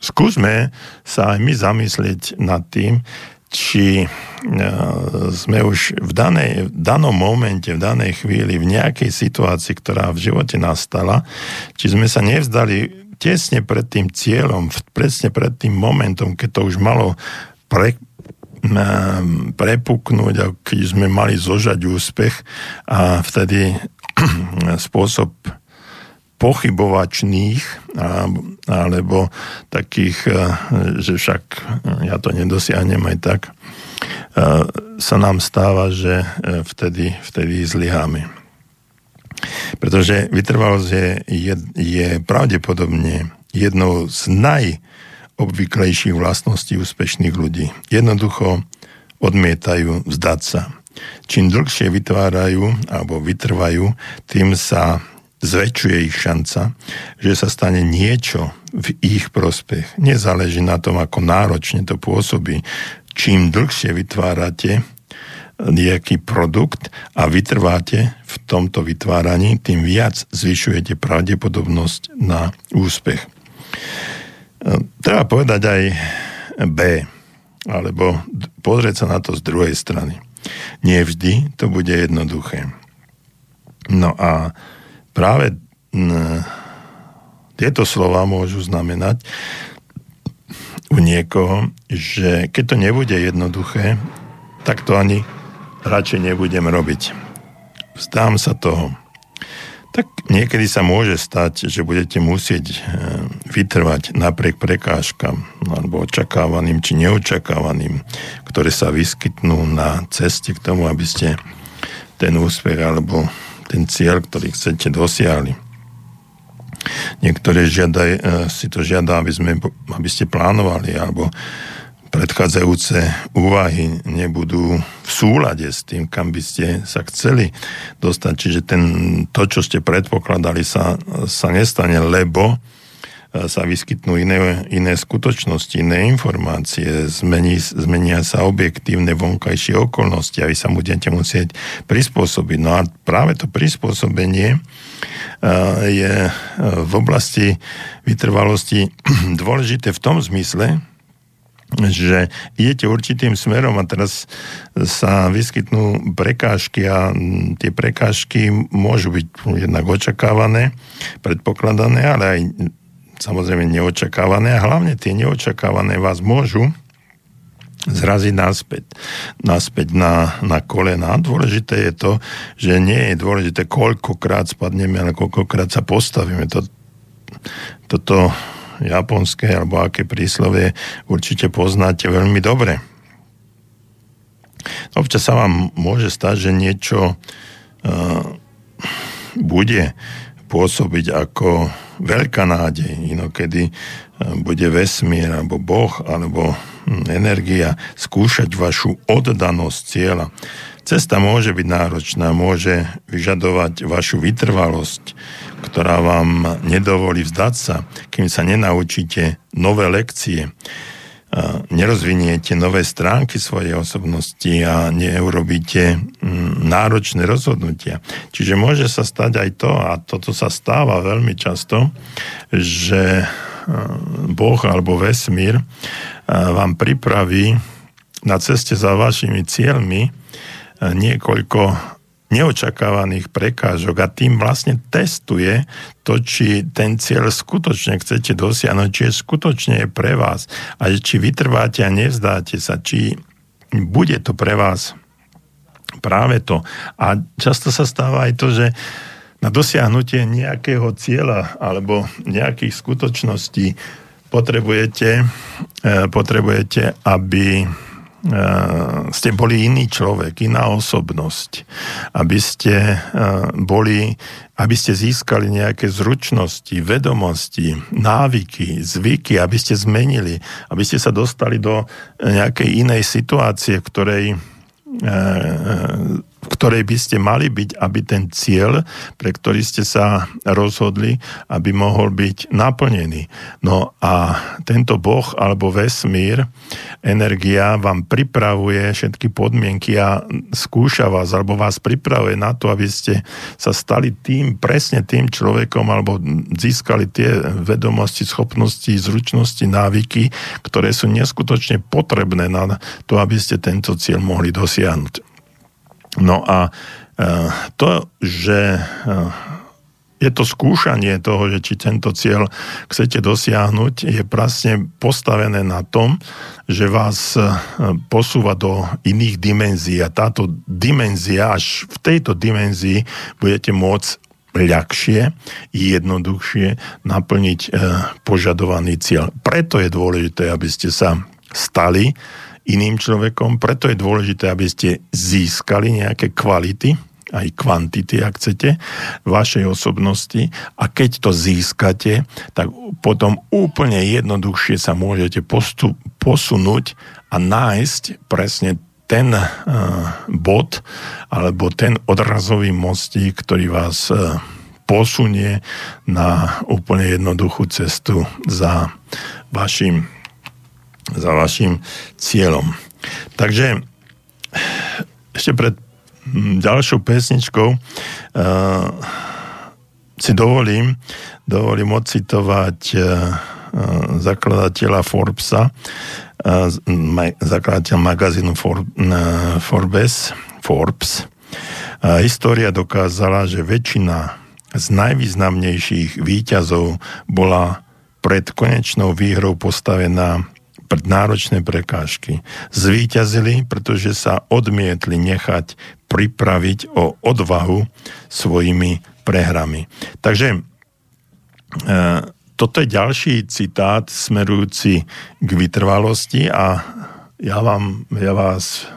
skúsme sa aj my zamyslieť nad tým, či e, sme už v, danej, v danom momente, v danej chvíli, v nejakej situácii, ktorá v živote nastala, či sme sa nevzdali tesne pred tým cieľom, presne pred tým momentom, keď to už malo pre, e, prepuknúť a keď sme mali zožať úspech a vtedy spôsob pochybovačných alebo takých, e, že však ja to nedosiahnem aj tak, e, sa nám stáva, že e, vtedy, vtedy zlyháme. Pretože vytrvalosť je, je, je pravdepodobne jednou z najobvyklejších vlastností úspešných ľudí. Jednoducho odmietajú vzdať sa. Čím dlhšie vytvárajú alebo vytrvajú, tým sa zväčšuje ich šanca, že sa stane niečo v ich prospech. Nezáleží na tom, ako náročne to pôsobí. Čím dlhšie vytvárate nejaký produkt a vytrváte v tomto vytváraní, tým viac zvyšujete pravdepodobnosť na úspech. Treba povedať aj B, alebo pozrieť sa na to z druhej strany. nevždy to bude jednoduché. No a práve tieto slova môžu znamenať u niekoho, že keď to nebude jednoduché, tak to ani radšej nebudem robiť. Vzdám sa toho. Tak niekedy sa môže stať, že budete musieť e, vytrvať napriek prekážkam alebo očakávaným či neočakávaným, ktoré sa vyskytnú na ceste k tomu, aby ste ten úspech alebo ten cieľ, ktorý chcete dosiahli. Niektoré žiadaj, e, si to žiada, aby, sme, aby ste plánovali alebo predchádzajúce úvahy nebudú v súlade s tým, kam by ste sa chceli dostať. Čiže ten, to, čo ste predpokladali, sa, sa nestane, lebo e, sa vyskytnú iné, iné skutočnosti, iné informácie, zmení, zmenia sa objektívne vonkajšie okolnosti a vy sa budete musieť prispôsobiť. No a práve to prispôsobenie e, je e, v oblasti vytrvalosti dôležité v tom zmysle, že idete určitým smerom a teraz sa vyskytnú prekážky a tie prekážky môžu byť jednak očakávané, predpokladané, ale aj samozrejme neočakávané a hlavne tie neočakávané vás môžu zraziť naspäť, naspäť na, na kolena. Dôležité je to, že nie je dôležité, koľkokrát spadneme, ale koľkokrát sa postavíme. To, toto japonské alebo aké príslovie určite poznáte veľmi dobre. Občas sa vám môže stať, že niečo uh, bude pôsobiť ako veľká nádej. Inokedy uh, bude vesmír, alebo Boh, alebo hm, energia skúšať vašu oddanosť cieľa. Cesta môže byť náročná, môže vyžadovať vašu vytrvalosť, ktorá vám nedovolí vzdať sa, kým sa nenaučíte nové lekcie, nerozviniete nové stránky svojej osobnosti a neurobíte mm, náročné rozhodnutia. Čiže môže sa stať aj to, a toto sa stáva veľmi často, že Boh alebo vesmír vám pripraví na ceste za vašimi cieľmi niekoľko neočakávaných prekážok a tým vlastne testuje to, či ten cieľ skutočne chcete dosiahnuť, či je skutočne je pre vás a či vytrváte a nevzdáte sa, či bude to pre vás práve to. A často sa stáva aj to, že na dosiahnutie nejakého cieľa alebo nejakých skutočností potrebujete, eh, potrebujete aby ste boli iný človek, iná osobnosť, aby ste eh, boli, aby ste získali nejaké zručnosti, vedomosti, návyky, zvyky, aby ste zmenili, aby ste sa dostali do nejakej inej situácie, v ktorej v ktorej by ste mali byť, aby ten cieľ, pre ktorý ste sa rozhodli, aby mohol byť naplnený. No a tento Boh alebo vesmír, energia vám pripravuje všetky podmienky a skúša vás alebo vás pripravuje na to, aby ste sa stali tým, presne tým človekom alebo získali tie vedomosti, schopnosti, zručnosti, návyky, ktoré sú neskutočne potrebné na to, aby ste tento cieľ mohli dosiahnuť. No a e, to, že e, je to skúšanie toho, že či tento cieľ chcete dosiahnuť, je vlastne postavené na tom, že vás e, posúva do iných dimenzií a táto dimenzia, až v tejto dimenzii budete môcť ľahšie, jednoduchšie naplniť požadovaný cieľ. Preto je dôležité, aby ste sa stali iným človekom, preto je dôležité, aby ste získali nejaké kvality, aj kvantity, ak chcete, vašej osobnosti. A keď to získate, tak potom úplne jednoduchšie sa môžete postup, posunúť a nájsť presne ten uh, bod alebo ten odrazový mostík, ktorý vás uh, posunie na úplne jednoduchú cestu za vašim za vašim cieľom. Takže ešte pred hm, ďalšou pesničkou uh, si dovolím, dovolím ocitovať uh, zakladateľa Forbesa, uh, zakladateľ magazínu For, uh, Forbes, Forbes. A história dokázala, že väčšina z najvýznamnejších výťazov bola pred konečnou výhrou postavená náročné prekážky. Zvíťazili, pretože sa odmietli nechať pripraviť o odvahu svojimi prehrami. Takže e, toto je ďalší citát smerujúci k vytrvalosti a ja vám, ja vás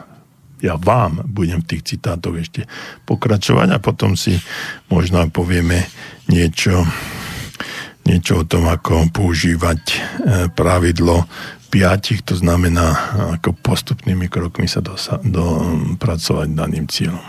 ja vám budem v tých citátoch ešte pokračovať a potom si možno povieme niečo, niečo o tom, ako používať e, pravidlo piatich, to znamená, ako postupnými krokmi sa dopracovať daným cieľom.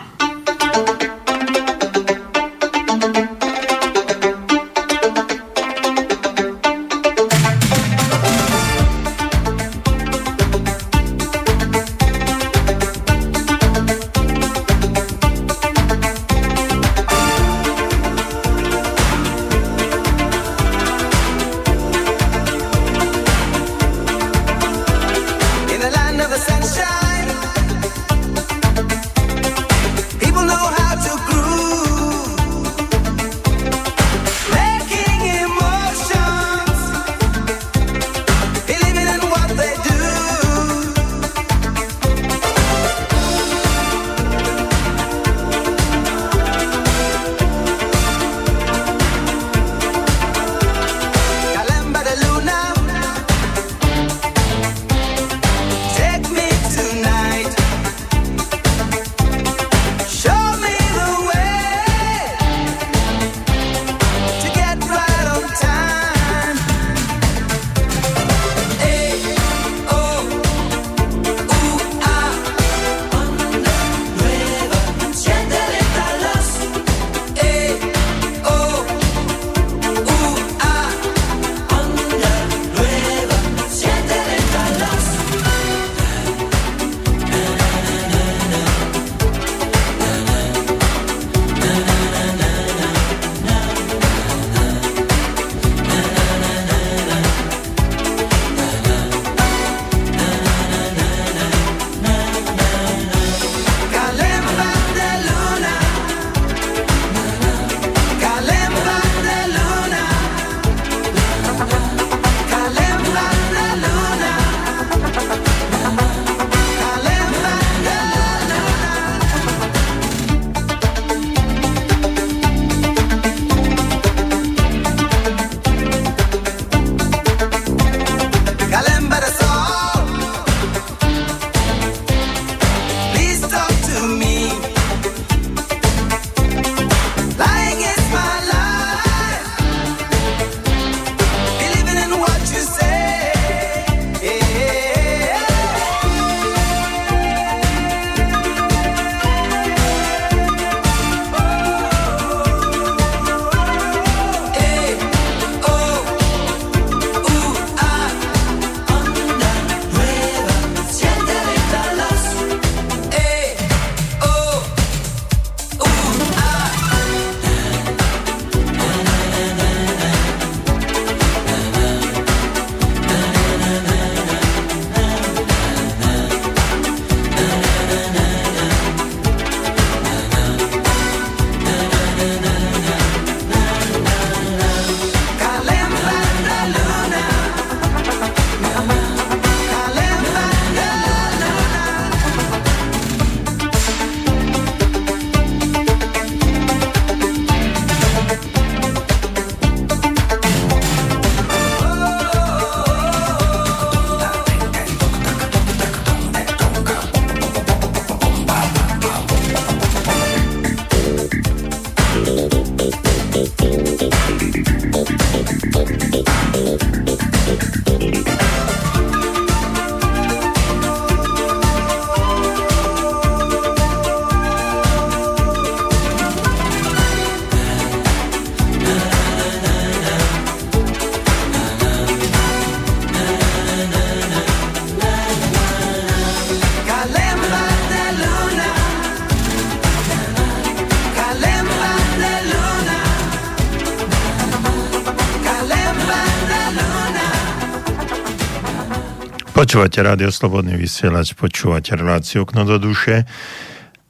Počúvate rádio Slobodný vysielač, počúvate reláciu Okno do duše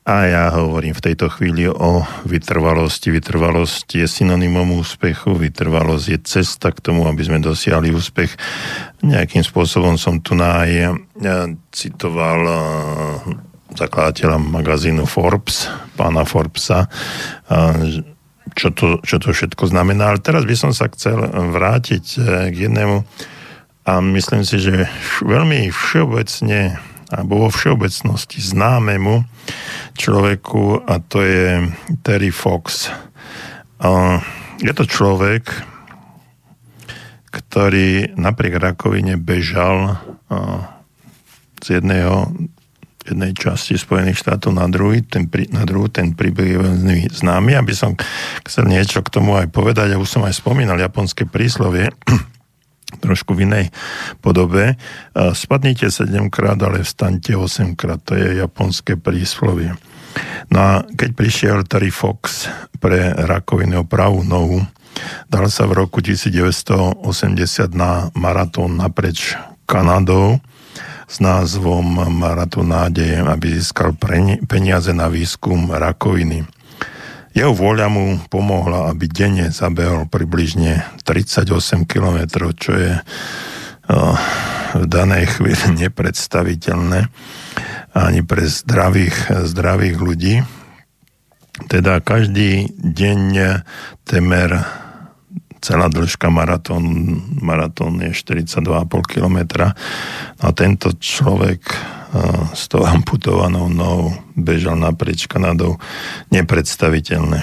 A ja hovorím v tejto chvíli o vytrvalosti. Vytrvalosť je synonymom úspechu, vytrvalosť je cesta k tomu, aby sme dosiahli úspech. Nejakým spôsobom som tu na ja citoval uh, zakladateľa magazínu Forbes, pána Forbesa, uh, čo to, čo to všetko znamená. Ale teraz by som sa chcel vrátiť k jednému a myslím si, že veľmi všeobecne alebo vo všeobecnosti známemu človeku a to je Terry Fox. Je to človek, ktorý napriek rakovine bežal z jedného, jednej časti Spojených štátov na druhý, ten, na druhú, ten príbeh je veľmi známy. Aby som chcel niečo k tomu aj povedať, ja už som aj spomínal japonské príslovie, trošku v inej podobe. Spadnite 7 krát, ale vstaňte 8 krát. To je japonské príslovie. No a keď prišiel Terry Fox pre rakovinu pravú nohu, dal sa v roku 1980 na maratón napreč Kanadou s názvom Maratón nádeje, aby získal peniaze na výskum rakoviny. Jeho vôľa mu pomohla, aby denne zabehol približne 38 km, čo je v danej chvíli nepredstaviteľné ani pre zdravých, zdravých ľudí. Teda každý deň temer celá dĺžka maratón, maratón je 42,5 km a tento človek s tou amputovanou nohou bežal naprieč Kanadou nepredstaviteľné.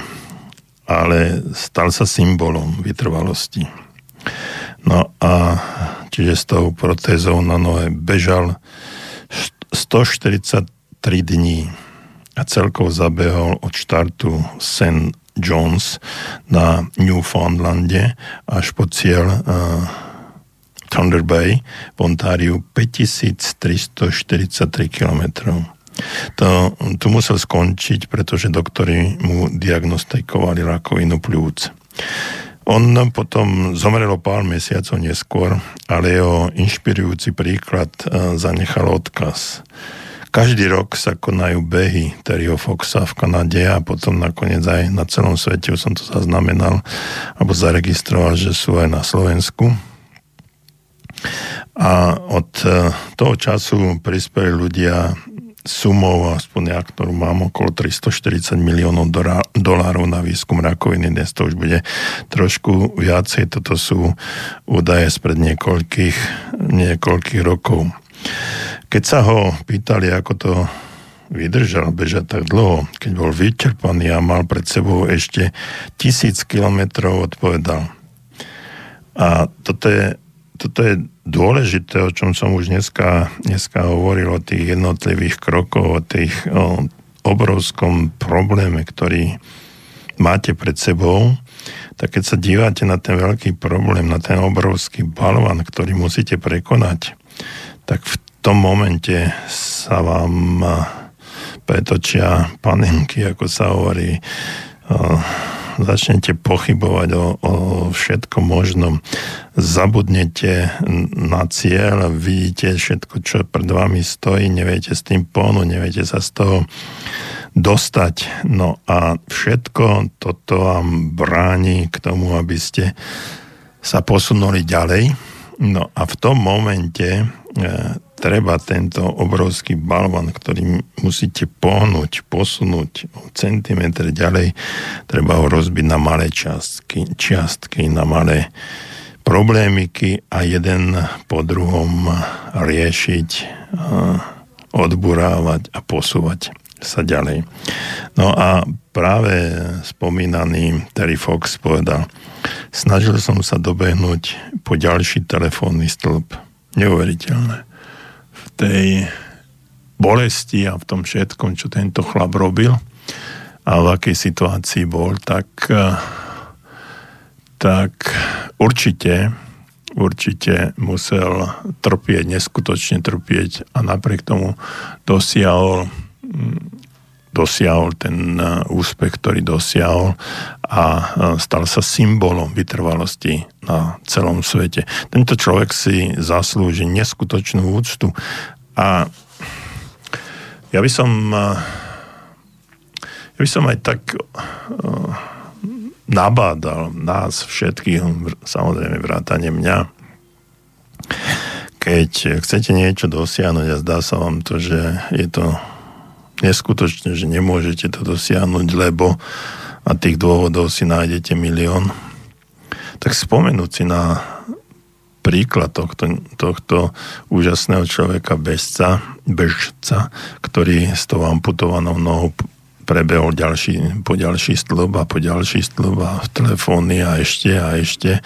Ale stal sa symbolom vytrvalosti. No a čiže s tou protézou na nohe bežal 143 dní a celkovo zabehol od štartu St. John's na Newfoundlande až po cieľ uh, Thunder Bay v Ontáriu 5343 km. To, tu musel skončiť, pretože doktori mu diagnostikovali rakovinu pľúc. On potom zomrel pár mesiacov neskôr, ale jeho inšpirujúci príklad e, zanechal odkaz. Každý rok sa konajú behy Terryho Foxa v Kanade a potom nakoniec aj na celom svete, už som to zaznamenal, alebo zaregistroval, že sú aj na Slovensku. A od e, toho času prispeli ľudia sumou, aspoň ja, ktorú mám, okolo 340 miliónov dolárov na výskum rakoviny. Dnes to už bude trošku viacej. Toto sú údaje spred niekoľkých, niekoľkých rokov. Keď sa ho pýtali, ako to vydržal bežať tak dlho, keď bol vyčerpaný a mal pred sebou ešte tisíc kilometrov, odpovedal. A toto je toto je dôležité, o čom som už dneska, dneska hovoril, o tých jednotlivých krokoch, o tých o obrovskom probléme, ktorý máte pred sebou, tak keď sa dívate na ten veľký problém, na ten obrovský balvan, ktorý musíte prekonať, tak v tom momente sa vám pretočia panenky, ako sa hovorí, začnete pochybovať o, o všetkom možnom, zabudnete na cieľ, vidíte všetko, čo pred vami stojí, neviete s tým ponu, neviete sa z toho dostať. No a všetko toto vám bráni k tomu, aby ste sa posunuli ďalej. No a v tom momente e, treba tento obrovský balvan, ktorý musíte pohnúť, posunúť o centimetr ďalej, treba ho rozbiť na malé čiastky, čiastky na malé problémiky a jeden po druhom riešiť, odburávať a posúvať sa ďalej. No a práve spomínaný Terry Fox povedal, snažil som sa dobehnúť po ďalší telefónny stĺp. Neuveriteľné tej bolesti a v tom všetkom, čo tento chlap robil a v akej situácii bol, tak, eh, tak určite, určite musel trpieť, neskutočne trpieť a napriek tomu dosiahol mm, dosiahol ten e, úspech, ktorý dosiahol a e, stal sa symbolom vytrvalosti na celom svete. Tento človek si zaslúži neskutočnú úctu a ja by som e, ja by som aj tak nabádal nás všetkých, samozrejme vrátane mňa, keď chcete niečo dosiahnuť a zdá sa vám to, že je to neskutočné, že nemôžete to dosiahnuť, lebo a tých dôvodov si nájdete milión, tak spomenúť si na príklad tohto, tohto úžasného človeka bežca, bežca, ktorý s tou amputovanou nohou prebehol ďalší, po ďalší stĺp a po ďalší stĺp a v telefóny a ešte a ešte.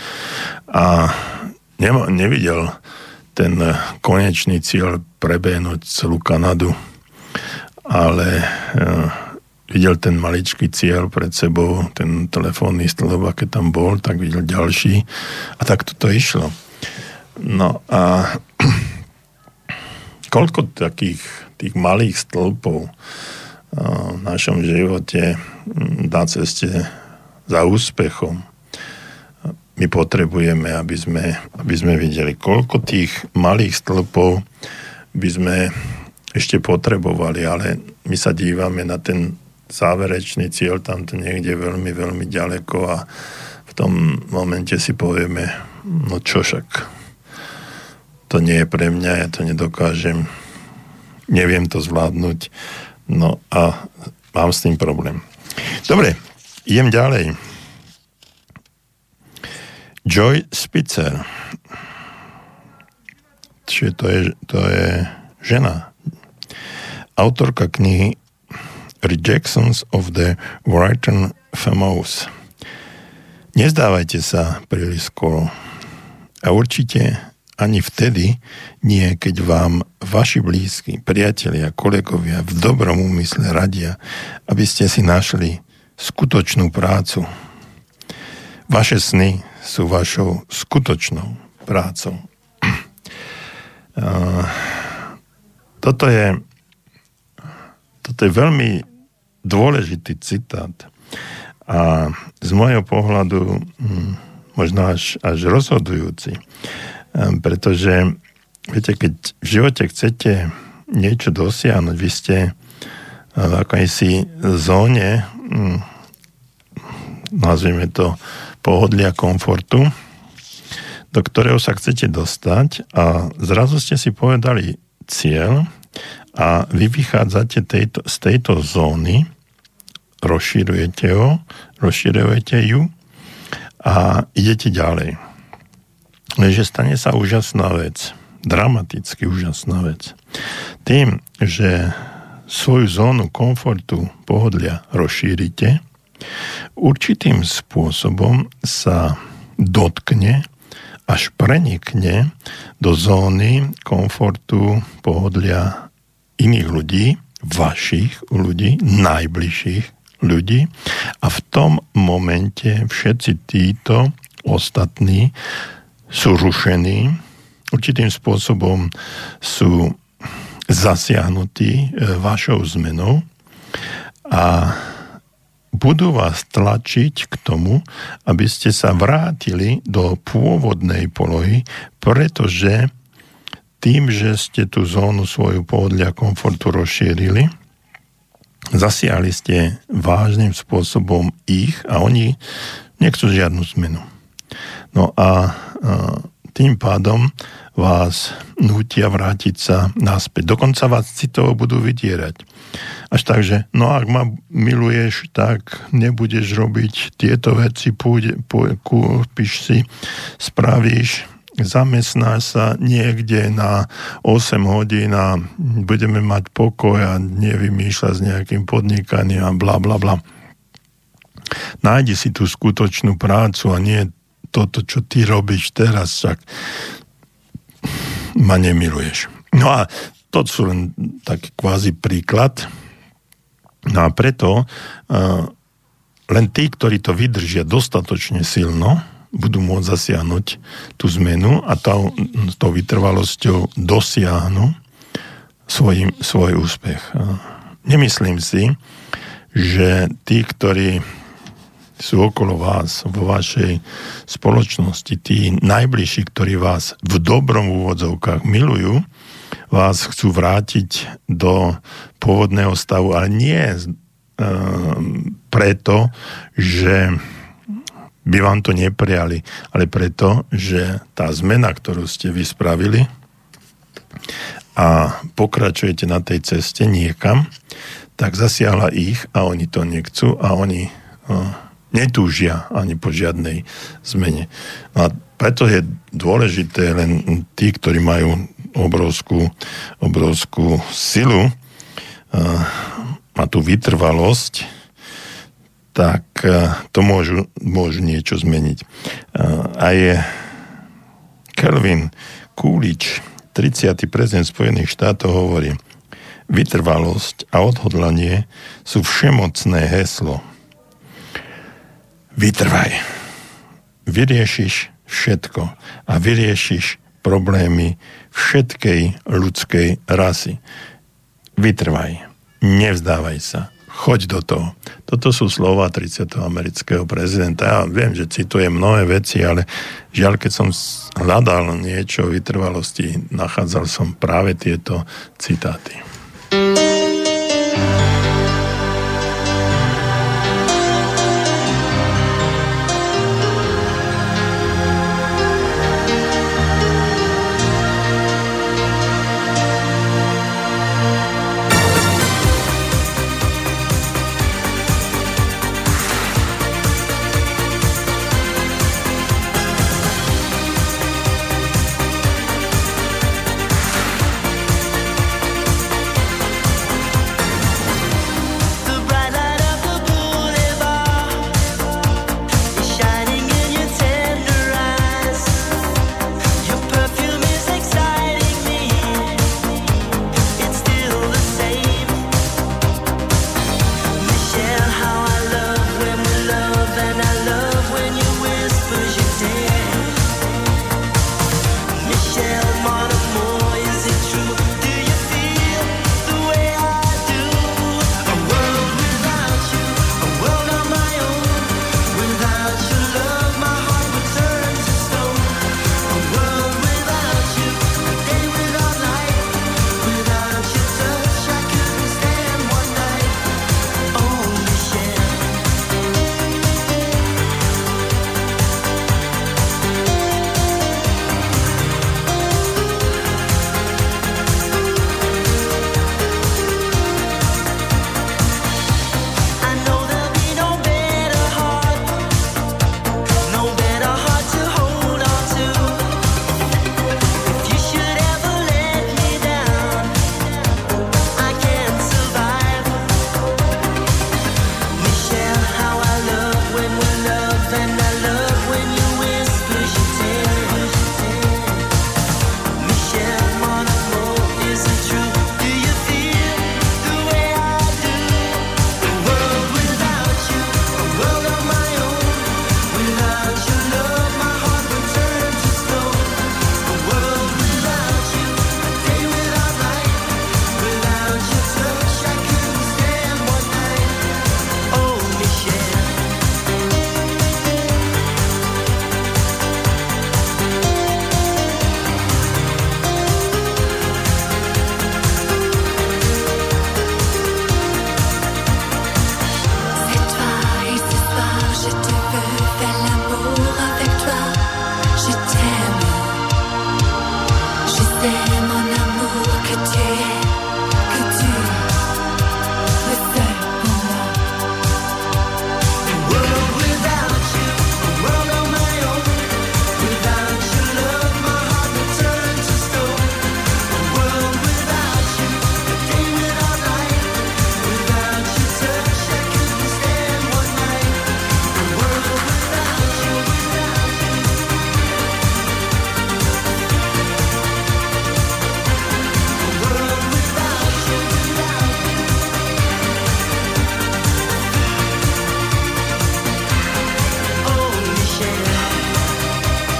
A nema, nevidel ten konečný cieľ prebehnúť celú Kanadu, ale e, videl ten maličký cieľ pred sebou, ten telefónny stĺp, a keď tam bol, tak videl ďalší a tak to išlo. No a koľko takých tých malých stĺpov e, v našom živote na ceste za úspechom my potrebujeme, aby sme, aby sme videli, koľko tých malých stĺpov by sme ešte potrebovali, ale my sa dívame na ten záverečný cieľ, tam to niekde veľmi, veľmi ďaleko a v tom momente si povieme, no čo však, to nie je pre mňa, ja to nedokážem, neviem to zvládnuť, no a mám s tým problém. Dobre, idem ďalej. Joy Spitzer. Čiže to je, to je žena. Autorka knihy Rejections of the Written Famous. Nezdávajte sa príliš skoro. A určite ani vtedy nie, keď vám vaši blízki, priatelia, kolegovia v dobrom úmysle radia, aby ste si našli skutočnú prácu. Vaše sny sú vašou skutočnou prácou. Toto je, toto je veľmi dôležitý citát. A z môjho pohľadu hm, možno až, až rozhodujúci, pretože viete, keď v živote chcete niečo dosiahnuť, vy ste v akejsi zóne, hm, nazvieme to pohodlia, komfortu, do ktorého sa chcete dostať a zrazu ste si povedali cieľ a vy vychádzate tejto, z tejto zóny, rozširujete ho, rozširujete ju a idete ďalej. Lenže stane sa úžasná vec, dramaticky úžasná vec. Tým, že svoju zónu komfortu, pohodlia rozšírite, určitým spôsobom sa dotkne až prenikne do zóny komfortu, pohodlia iných ľudí, vašich ľudí, najbližších ľudí. A v tom momente všetci títo ostatní sú rušení, určitým spôsobom sú zasiahnutí e, vašou zmenou. A budú vás tlačiť k tomu, aby ste sa vrátili do pôvodnej polohy, pretože tým, že ste tú zónu svoju pohodlia komfortu rozšírili, zasiahli ste vážnym spôsobom ich a oni nechcú žiadnu zmenu. No a, a tým pádom vás nutia vrátiť sa naspäť. Dokonca vás citovo budú vydierať. Až tak, že no ak ma miluješ, tak nebudeš robiť tieto veci, pôjde, pôjde, kúpiš si, spravíš, zamestnáš sa niekde na 8 hodín a budeme mať pokoj a nevymýšľať s nejakým podnikaním a bla bla bla. Nájdi si tú skutočnú prácu a nie toto, čo ty robíš teraz, však ma nemiluješ. No a to sú len taký kvázi príklad. No a preto uh, len tí, ktorí to vydržia dostatočne silno, budú môcť zasiahnuť tú zmenu a to, tou vytrvalosťou dosiahnu svoj, svoj úspech. Nemyslím si, že tí, ktorí sú okolo vás, vo vašej spoločnosti, tí najbližší, ktorí vás v dobrom úvodzovkách milujú, vás chcú vrátiť do pôvodného stavu, ale nie preto, že by vám to neprijali, ale preto, že tá zmena, ktorú ste vy spravili a pokračujete na tej ceste niekam, tak zasiahla ich a oni to nechcú a oni uh, netúžia ani po žiadnej zmene. A preto je dôležité len tí, ktorí majú obrovskú, obrovskú silu, uh, má tú vytrvalosť, tak uh, to môžu, môžu niečo zmeniť. Uh, a je Kelvin Coolidge, 30. prezident Spojených štátov hovorí, vytrvalosť a odhodlanie sú všemocné heslo. Vytrvaj. Vyriešiš všetko a vyriešiš problémy všetkej ľudskej rasy. Vytrvaj. Nevzdávaj sa. Choď do toho. Toto sú slova 30. amerického prezidenta. Ja viem, že cituje mnohé veci, ale žiaľ, keď som hľadal niečo o vytrvalosti, nachádzal som práve tieto citáty.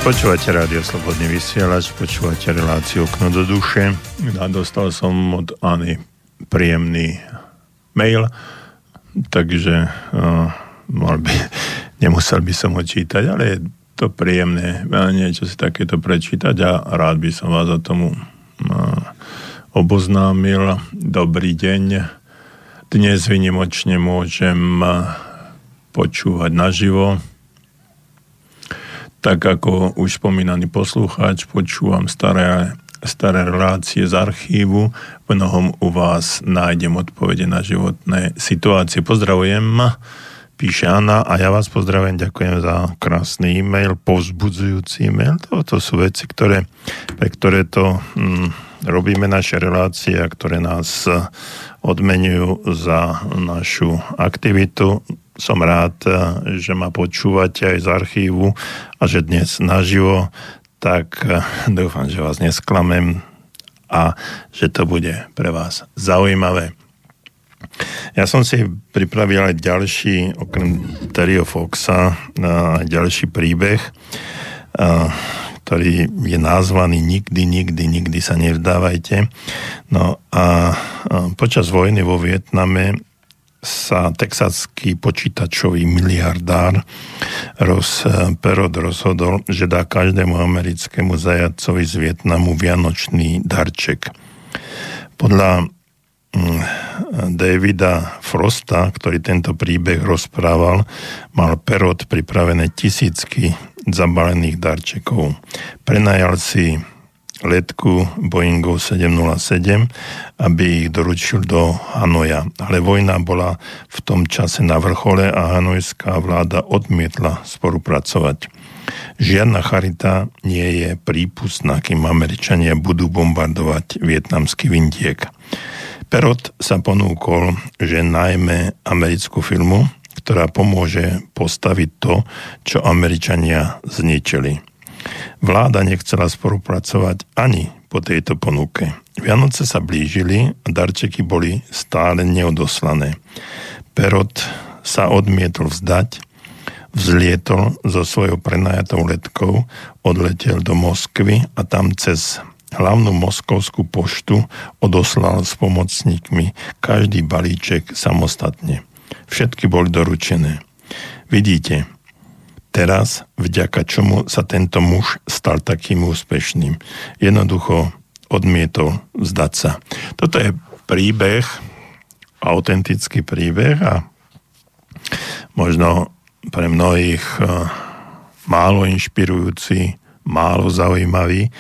Počúvate rádio Slobodný vysielač, počúvate reláciu Okno do duše. A dostal som od Ani príjemný mail, takže uh, mal by, nemusel by som ho čítať, ale je to príjemné niečo si takéto prečítať a rád by som vás za tomu uh, oboznámil. Dobrý deň. Dnes vynimočne môžem počúvať naživo. Tak ako už spomínaný poslucháč, počúvam staré, staré relácie z archívu. V mnohom u vás nájdem odpovede na životné situácie. Pozdravujem, píše Anna a ja vás pozdravujem, ďakujem za krásny e-mail, povzbudzujúci e-mail. To sú veci, ktoré, pre ktoré to hm, robíme naše relácie a ktoré nás odmenujú za našu aktivitu. Som rád, že ma počúvate aj z archívu a že dnes naživo, tak dúfam, že vás nesklamem a že to bude pre vás zaujímavé. Ja som si pripravil aj ďalší, okrem Terryho Foxa, ďalší príbeh, ktorý je nazvaný Nikdy, nikdy, nikdy sa nevdávajte. No a počas vojny vo Vietname sa texaský počítačový miliardár Ross Perot rozhodol, že dá každému americkému zajadcovi z Vietnamu vianočný darček. Podľa Davida Frosta, ktorý tento príbeh rozprával, mal Perot pripravené tisícky zabalených darčekov. Prenajal si letku Boeingu 707, aby ich doručil do Hanoja. Ale vojna bola v tom čase na vrchole a hanojská vláda odmietla spolupracovať. Žiadna charita nie je prípustná, kým Američania budú bombardovať vietnamský vindiek. Perot sa ponúkol, že najmä americkú filmu ktorá pomôže postaviť to, čo Američania zničili. Vláda nechcela spolupracovať ani po tejto ponuke. Vianoce sa blížili a darčeky boli stále neodoslané. Perot sa odmietol vzdať, vzlietol so svojou prenajatou letkou, odletel do Moskvy a tam cez hlavnú moskovskú poštu odoslal s pomocníkmi každý balíček samostatne. Všetky boli doručené. Vidíte, teraz, vďaka čomu sa tento muž stal takým úspešným. Jednoducho odmietol zdať sa. Toto je príbeh, autentický príbeh a možno pre mnohých eh, málo inšpirujúci, málo zaujímavý,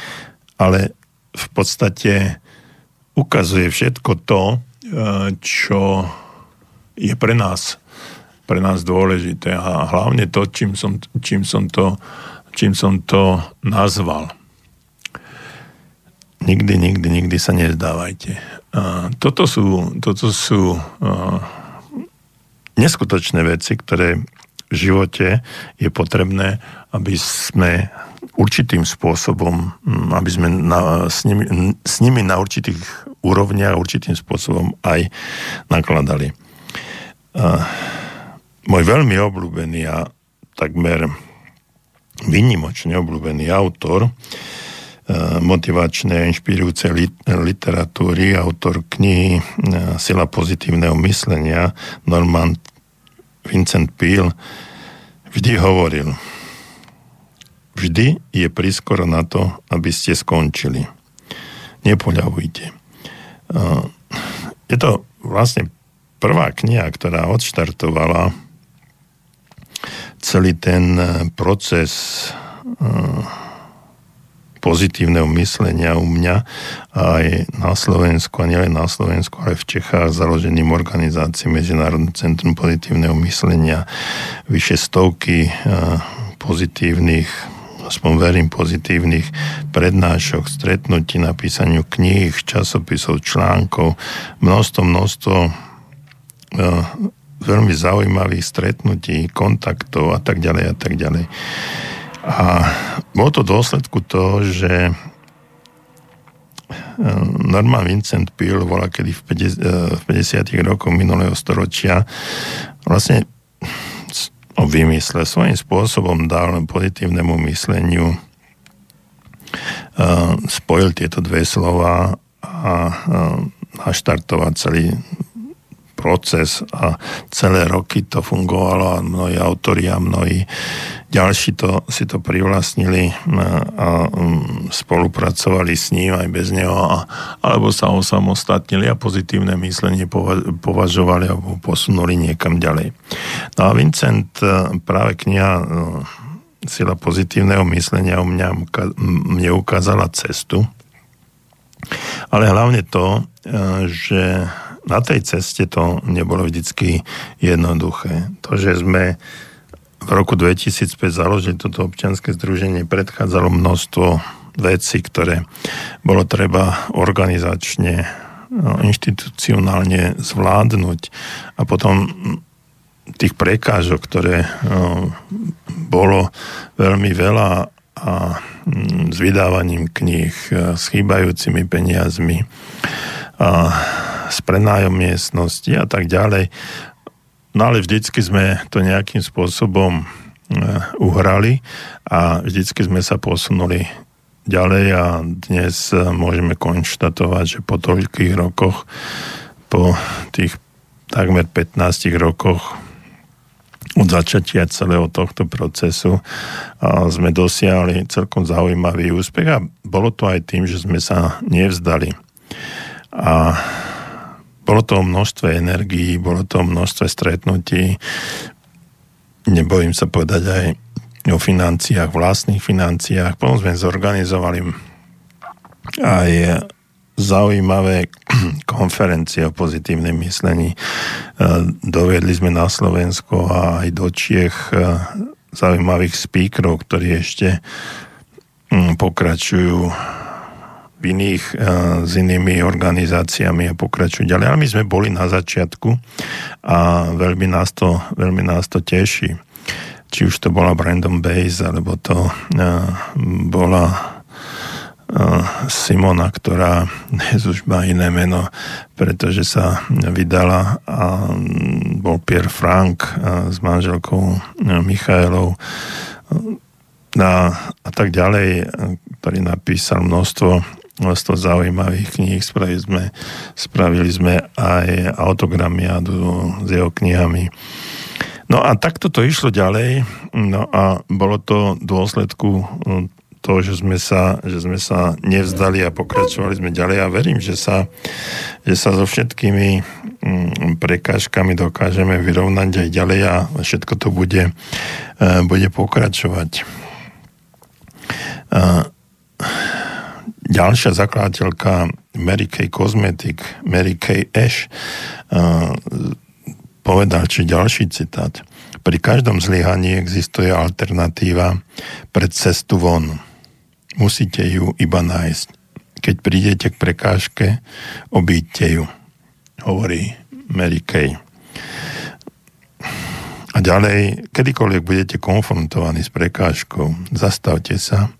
ale v podstate ukazuje všetko to, eh, čo je pre nás, pre nás dôležité a hlavne to, čím som, čím som, to, čím som to nazval. Nikdy, nikdy, nikdy sa nezdávajte. Toto sú, toto sú neskutočné veci, ktoré v živote je potrebné, aby sme určitým spôsobom, aby sme na, s, nimi, s nimi na určitých úrovniach určitým spôsobom aj nakladali. Môj veľmi obľúbený a takmer vynimočne obľúbený autor motivačnej a inšpirujúcej literatúry, autor knihy Sila pozitívneho myslenia Norman Vincent Peale vždy hovoril vždy je prískoro na to, aby ste skončili. Nepoľavujte. Je to vlastne prvá kniha, ktorá odštartovala celý ten eh, proces eh, pozitívneho myslenia u mňa aj na Slovensku, a nielen na Slovensku, ale v Čechách založeným organizácií Medzinárodné centrum pozitívneho myslenia, vyše stovky eh, pozitívnych aspoň verím pozitívnych prednášok, stretnutí, napísaniu kníh, časopisov, článkov, množstvo, množstvo Eh, veľmi zaujímavých stretnutí, kontaktov a tak ďalej a tak ďalej. A bolo to dôsledku toho, že eh, Norman Vincent Peale bola kedy v 50, eh, v 50 rokoch minulého storočia vlastne o vymysle svojím spôsobom dal pozitívnemu mysleniu. Spojil tieto dve slova a naštartoval celý proces a celé roky to fungovalo a mnohí autori a mnohí ďalší to, si to privlastnili a spolupracovali s ním aj bez neho a, alebo sa osamostatnili a pozitívne myslenie považovali alebo posunuli niekam ďalej. No a Vincent práve kniha Sila pozitívneho myslenia u mňa, mne ukázala cestu, ale hlavne to, že na tej ceste to nebolo vždycky jednoduché. To, že sme v roku 2005 založili toto občianske združenie, predchádzalo množstvo vecí, ktoré bolo treba organizačne, no, inštitucionálne zvládnuť a potom tých prekážok, ktoré bolo veľmi veľa a mm, s vydávaním kníh, s chýbajúcimi peniazmi a s prenájom miestnosti a tak ďalej. No ale vždycky sme to nejakým spôsobom e, uhrali a vždycky sme sa posunuli ďalej a dnes e, môžeme konštatovať, že po toľkých rokoch, po tých takmer 15 rokoch od začatia celého tohto procesu a sme dosiahli celkom zaujímavý úspech a bolo to aj tým, že sme sa nevzdali. A bolo to o množstve energií, bolo to množstve stretnutí. Nebojím sa povedať aj o financiách, vlastných financiách. Potom sme zorganizovali aj zaujímavé konferencie o pozitívnej myslení. Dovedli sme na Slovensko a aj do Čiech e, zaujímavých speakerov, ktorí ešte mm, pokračujú iných, eh, s inými organizáciami a pokračujú ďalej. Ale my sme boli na začiatku a veľmi nás to, veľmi nás to teší. Či už to bola Brandon Base, alebo to uh, bola uh, Simona, ktorá už má iné meno, pretože sa vydala a bol Pierre Frank s manželkou Michailou a, a tak ďalej, ktorý napísal množstvo množstvo zaujímavých kníh. Spravili sme, spravili sme aj autogramiádu s jeho knihami. No a takto to išlo ďalej. No a bolo to dôsledku no, toho, že sme sa, že sme sa nevzdali a pokračovali sme ďalej a verím, že sa, že sa so všetkými mm, prekážkami dokážeme vyrovnať aj ďalej a všetko to bude, e, bude pokračovať. Ďalšia zakladateľka Mary Kay Cosmetic, Mary Kay Ash, uh, povedal, či ďalší citát. Pri každom zlyhaní existuje alternatíva pred cestu von. Musíte ju iba nájsť. Keď prídete k prekážke, obíďte ju, hovorí Mary Kay. A ďalej, kedykoľvek budete konfrontovaní s prekážkou, zastavte sa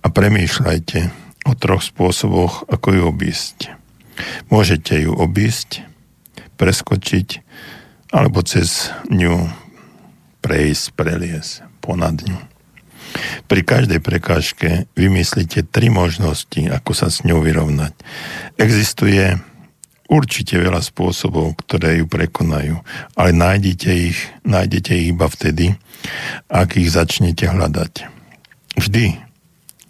a premýšľajte, o troch spôsoboch, ako ju obísť. Môžete ju obísť, preskočiť, alebo cez ňu prejsť, preliesť ponad ňu. Pri každej prekážke vymyslíte tri možnosti, ako sa s ňou vyrovnať. Existuje určite veľa spôsobov, ktoré ju prekonajú, ale nájdete ich, nájdete ich iba vtedy, ak ich začnete hľadať. Vždy,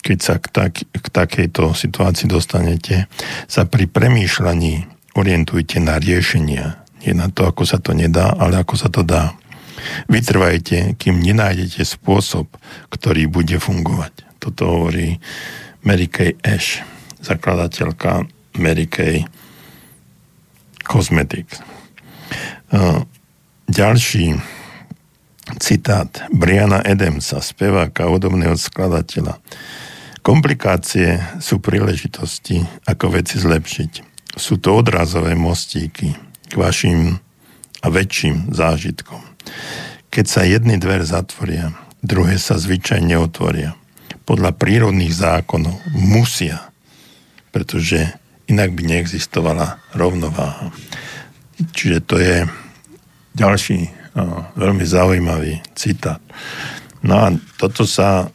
keď sa k, tak, k takejto situácii dostanete, sa pri premýšľaní orientujte na riešenia. Nie na to, ako sa to nedá, ale ako sa to dá. Vytrvajte, kým nenájdete spôsob, ktorý bude fungovať. Toto hovorí Mary Kay Ash, zakladateľka Mary Kay Cosmetics. Ďalší citát Briana Adamsa, speváka, hudobného skladateľa. Komplikácie sú príležitosti, ako veci zlepšiť. Sú to odrazové mostíky k vašim a väčším zážitkom. Keď sa jedny dver zatvoria, druhé sa zvyčajne otvoria. Podľa prírodných zákonov musia, pretože inak by neexistovala rovnováha. Čiže to je ďalší veľmi zaujímavý citát. No a toto sa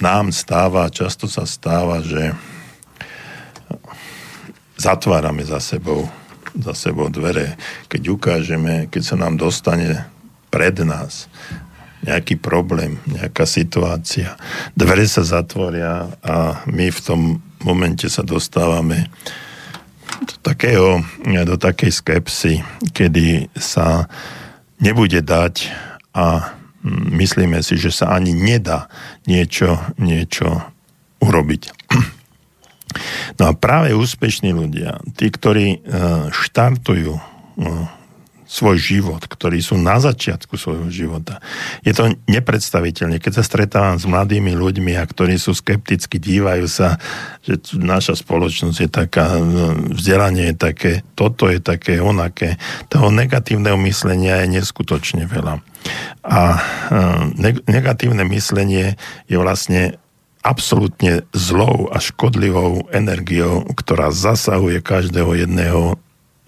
nám stáva, často sa stáva, že zatvárame za sebou za sebou dvere, keď ukážeme, keď sa nám dostane pred nás nejaký problém, nejaká situácia, dvere sa zatvoria a my v tom momente sa dostávame do, takého, do takej skepsy, kedy sa nebude dať a myslíme si, že sa ani nedá niečo, niečo urobiť. No a práve úspešní ľudia, tí, ktorí e, štartujú e, svoj život, ktorí sú na začiatku svojho života. Je to nepredstaviteľné. Keď sa stretávam s mladými ľuďmi, a ktorí sú skepticky, dívajú sa, že naša spoločnosť je taká, no, vzdelanie je také, toto je také, onaké. Toho negatívneho myslenia je neskutočne veľa. A e, negatívne myslenie je vlastne absolútne zlou a škodlivou energiou, ktorá zasahuje každého jedného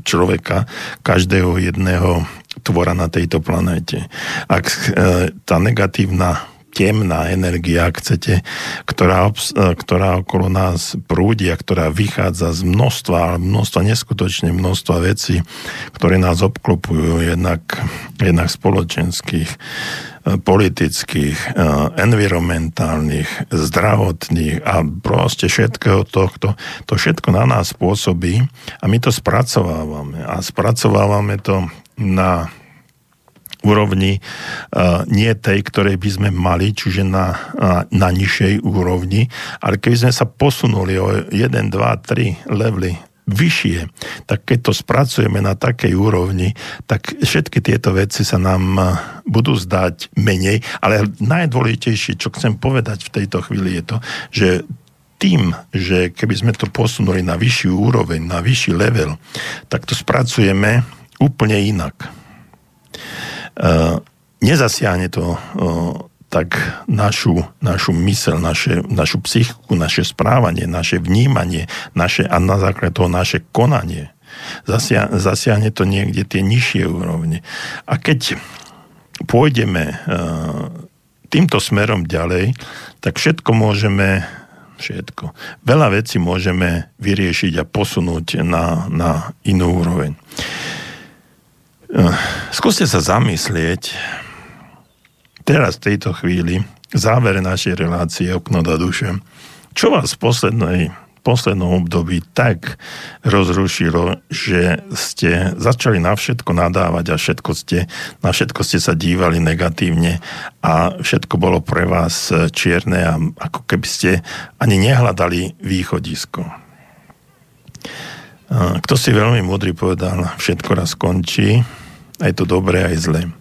človeka, každého jedného tvora na tejto planéte. Ak e, tá negatívna temná energia, ak chcete, ktorá, e, ktorá okolo nás prúdi a ktorá vychádza z množstva, množstva, neskutočne množstva vecí, ktoré nás obklopujú, jednak, jednak spoločenských, politických, eh, environmentálnych, zdravotných a proste všetkého tohto, to všetko na nás pôsobí a my to spracovávame. A spracovávame to na úrovni uh, nie tej, ktorej by sme mali, čiže na, uh, na nižšej úrovni, ale keby sme sa posunuli o 1, 2, 3 levely vyššie, tak keď to spracujeme na takej úrovni, tak všetky tieto veci sa nám eh, budú zdať menej, ale najdôležitejšie, čo chcem povedať v tejto chvíli je to, že tým, že keby sme to posunuli na vyššiu úroveň, na vyšší level, tak to spracujeme úplne inak. Uh, nezasiahne to uh, tak našu, našu mysel, naše, našu psychiku, naše správanie, naše vnímanie naše, a na základe toho naše konanie zasia, zasiahne to niekde tie nižšie úrovne. A keď pôjdeme uh, týmto smerom ďalej, tak všetko môžeme všetko. Veľa vecí môžeme vyriešiť a posunúť na, na inú úroveň. Uh, skúste sa zamyslieť, teraz v tejto chvíli, v závere našej relácie Okno do duše, čo vás v poslednej poslednom období tak rozrušilo, že ste začali na všetko nadávať a všetko ste, na všetko ste sa dívali negatívne a všetko bolo pre vás čierne a ako keby ste ani nehľadali východisko. Kto si veľmi múdry povedal, všetko raz skončí, aj to dobré, aj zlé.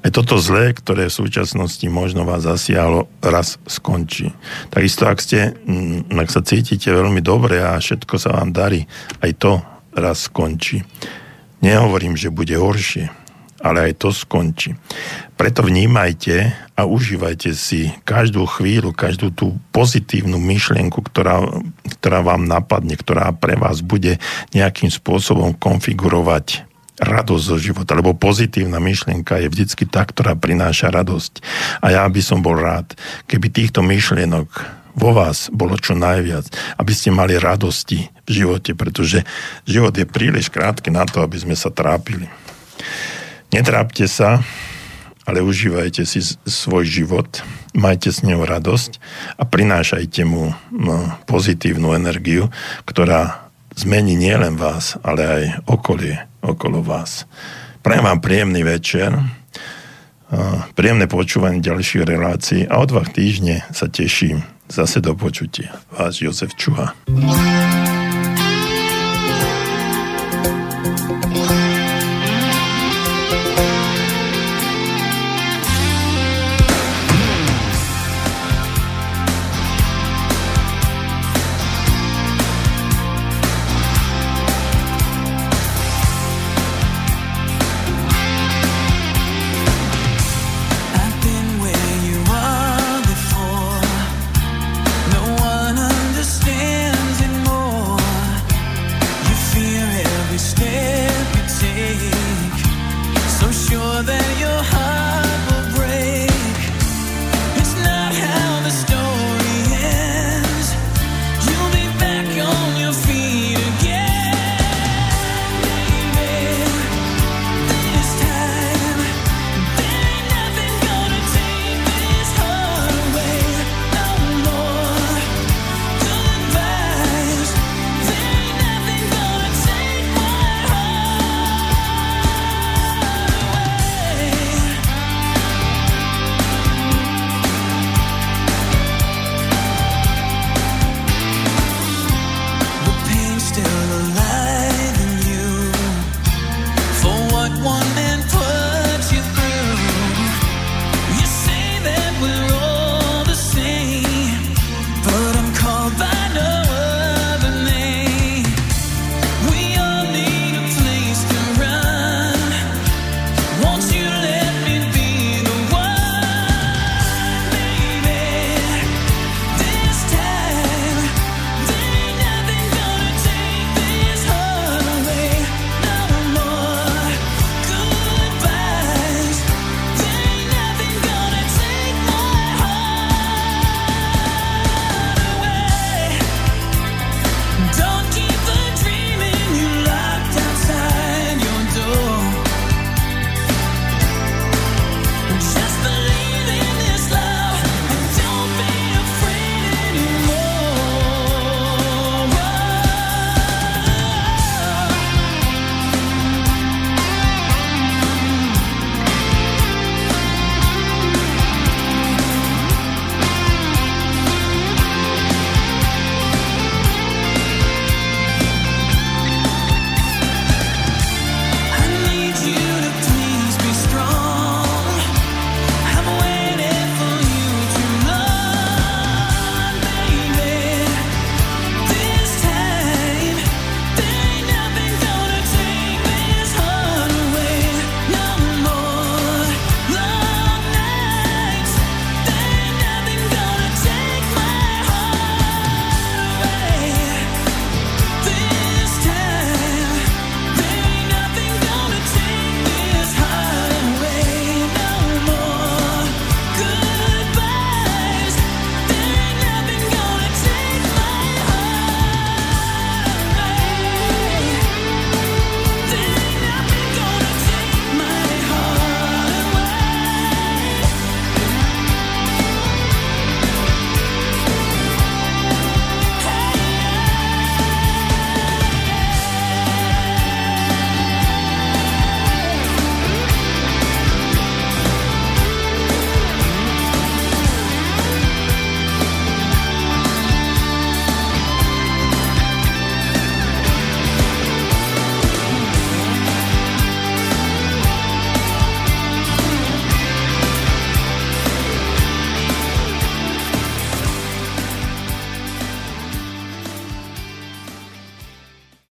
Aj toto zlé, ktoré v súčasnosti možno vás zasiahlo, raz skončí. Takisto, ak, ste, mm, ak sa cítite veľmi dobre a všetko sa vám darí, aj to raz skončí. Nehovorím, že bude horšie, ale aj to skončí. Preto vnímajte a užívajte si každú chvíľu, každú tú pozitívnu myšlienku, ktorá, ktorá vám napadne, ktorá pre vás bude nejakým spôsobom konfigurovať radosť zo života, lebo pozitívna myšlienka je vždycky tá, ktorá prináša radosť. A ja by som bol rád, keby týchto myšlienok vo vás bolo čo najviac, aby ste mali radosti v živote, pretože život je príliš krátky na to, aby sme sa trápili. Netrápte sa, ale užívajte si svoj život, majte s ňou radosť a prinášajte mu pozitívnu energiu, ktorá zmení nielen vás, ale aj okolie okolo vás. Prajem vám príjemný večer, príjemné počúvanie ďalších relácií a o dva týždne sa teším zase do počutia. Váš Jozef Čuha.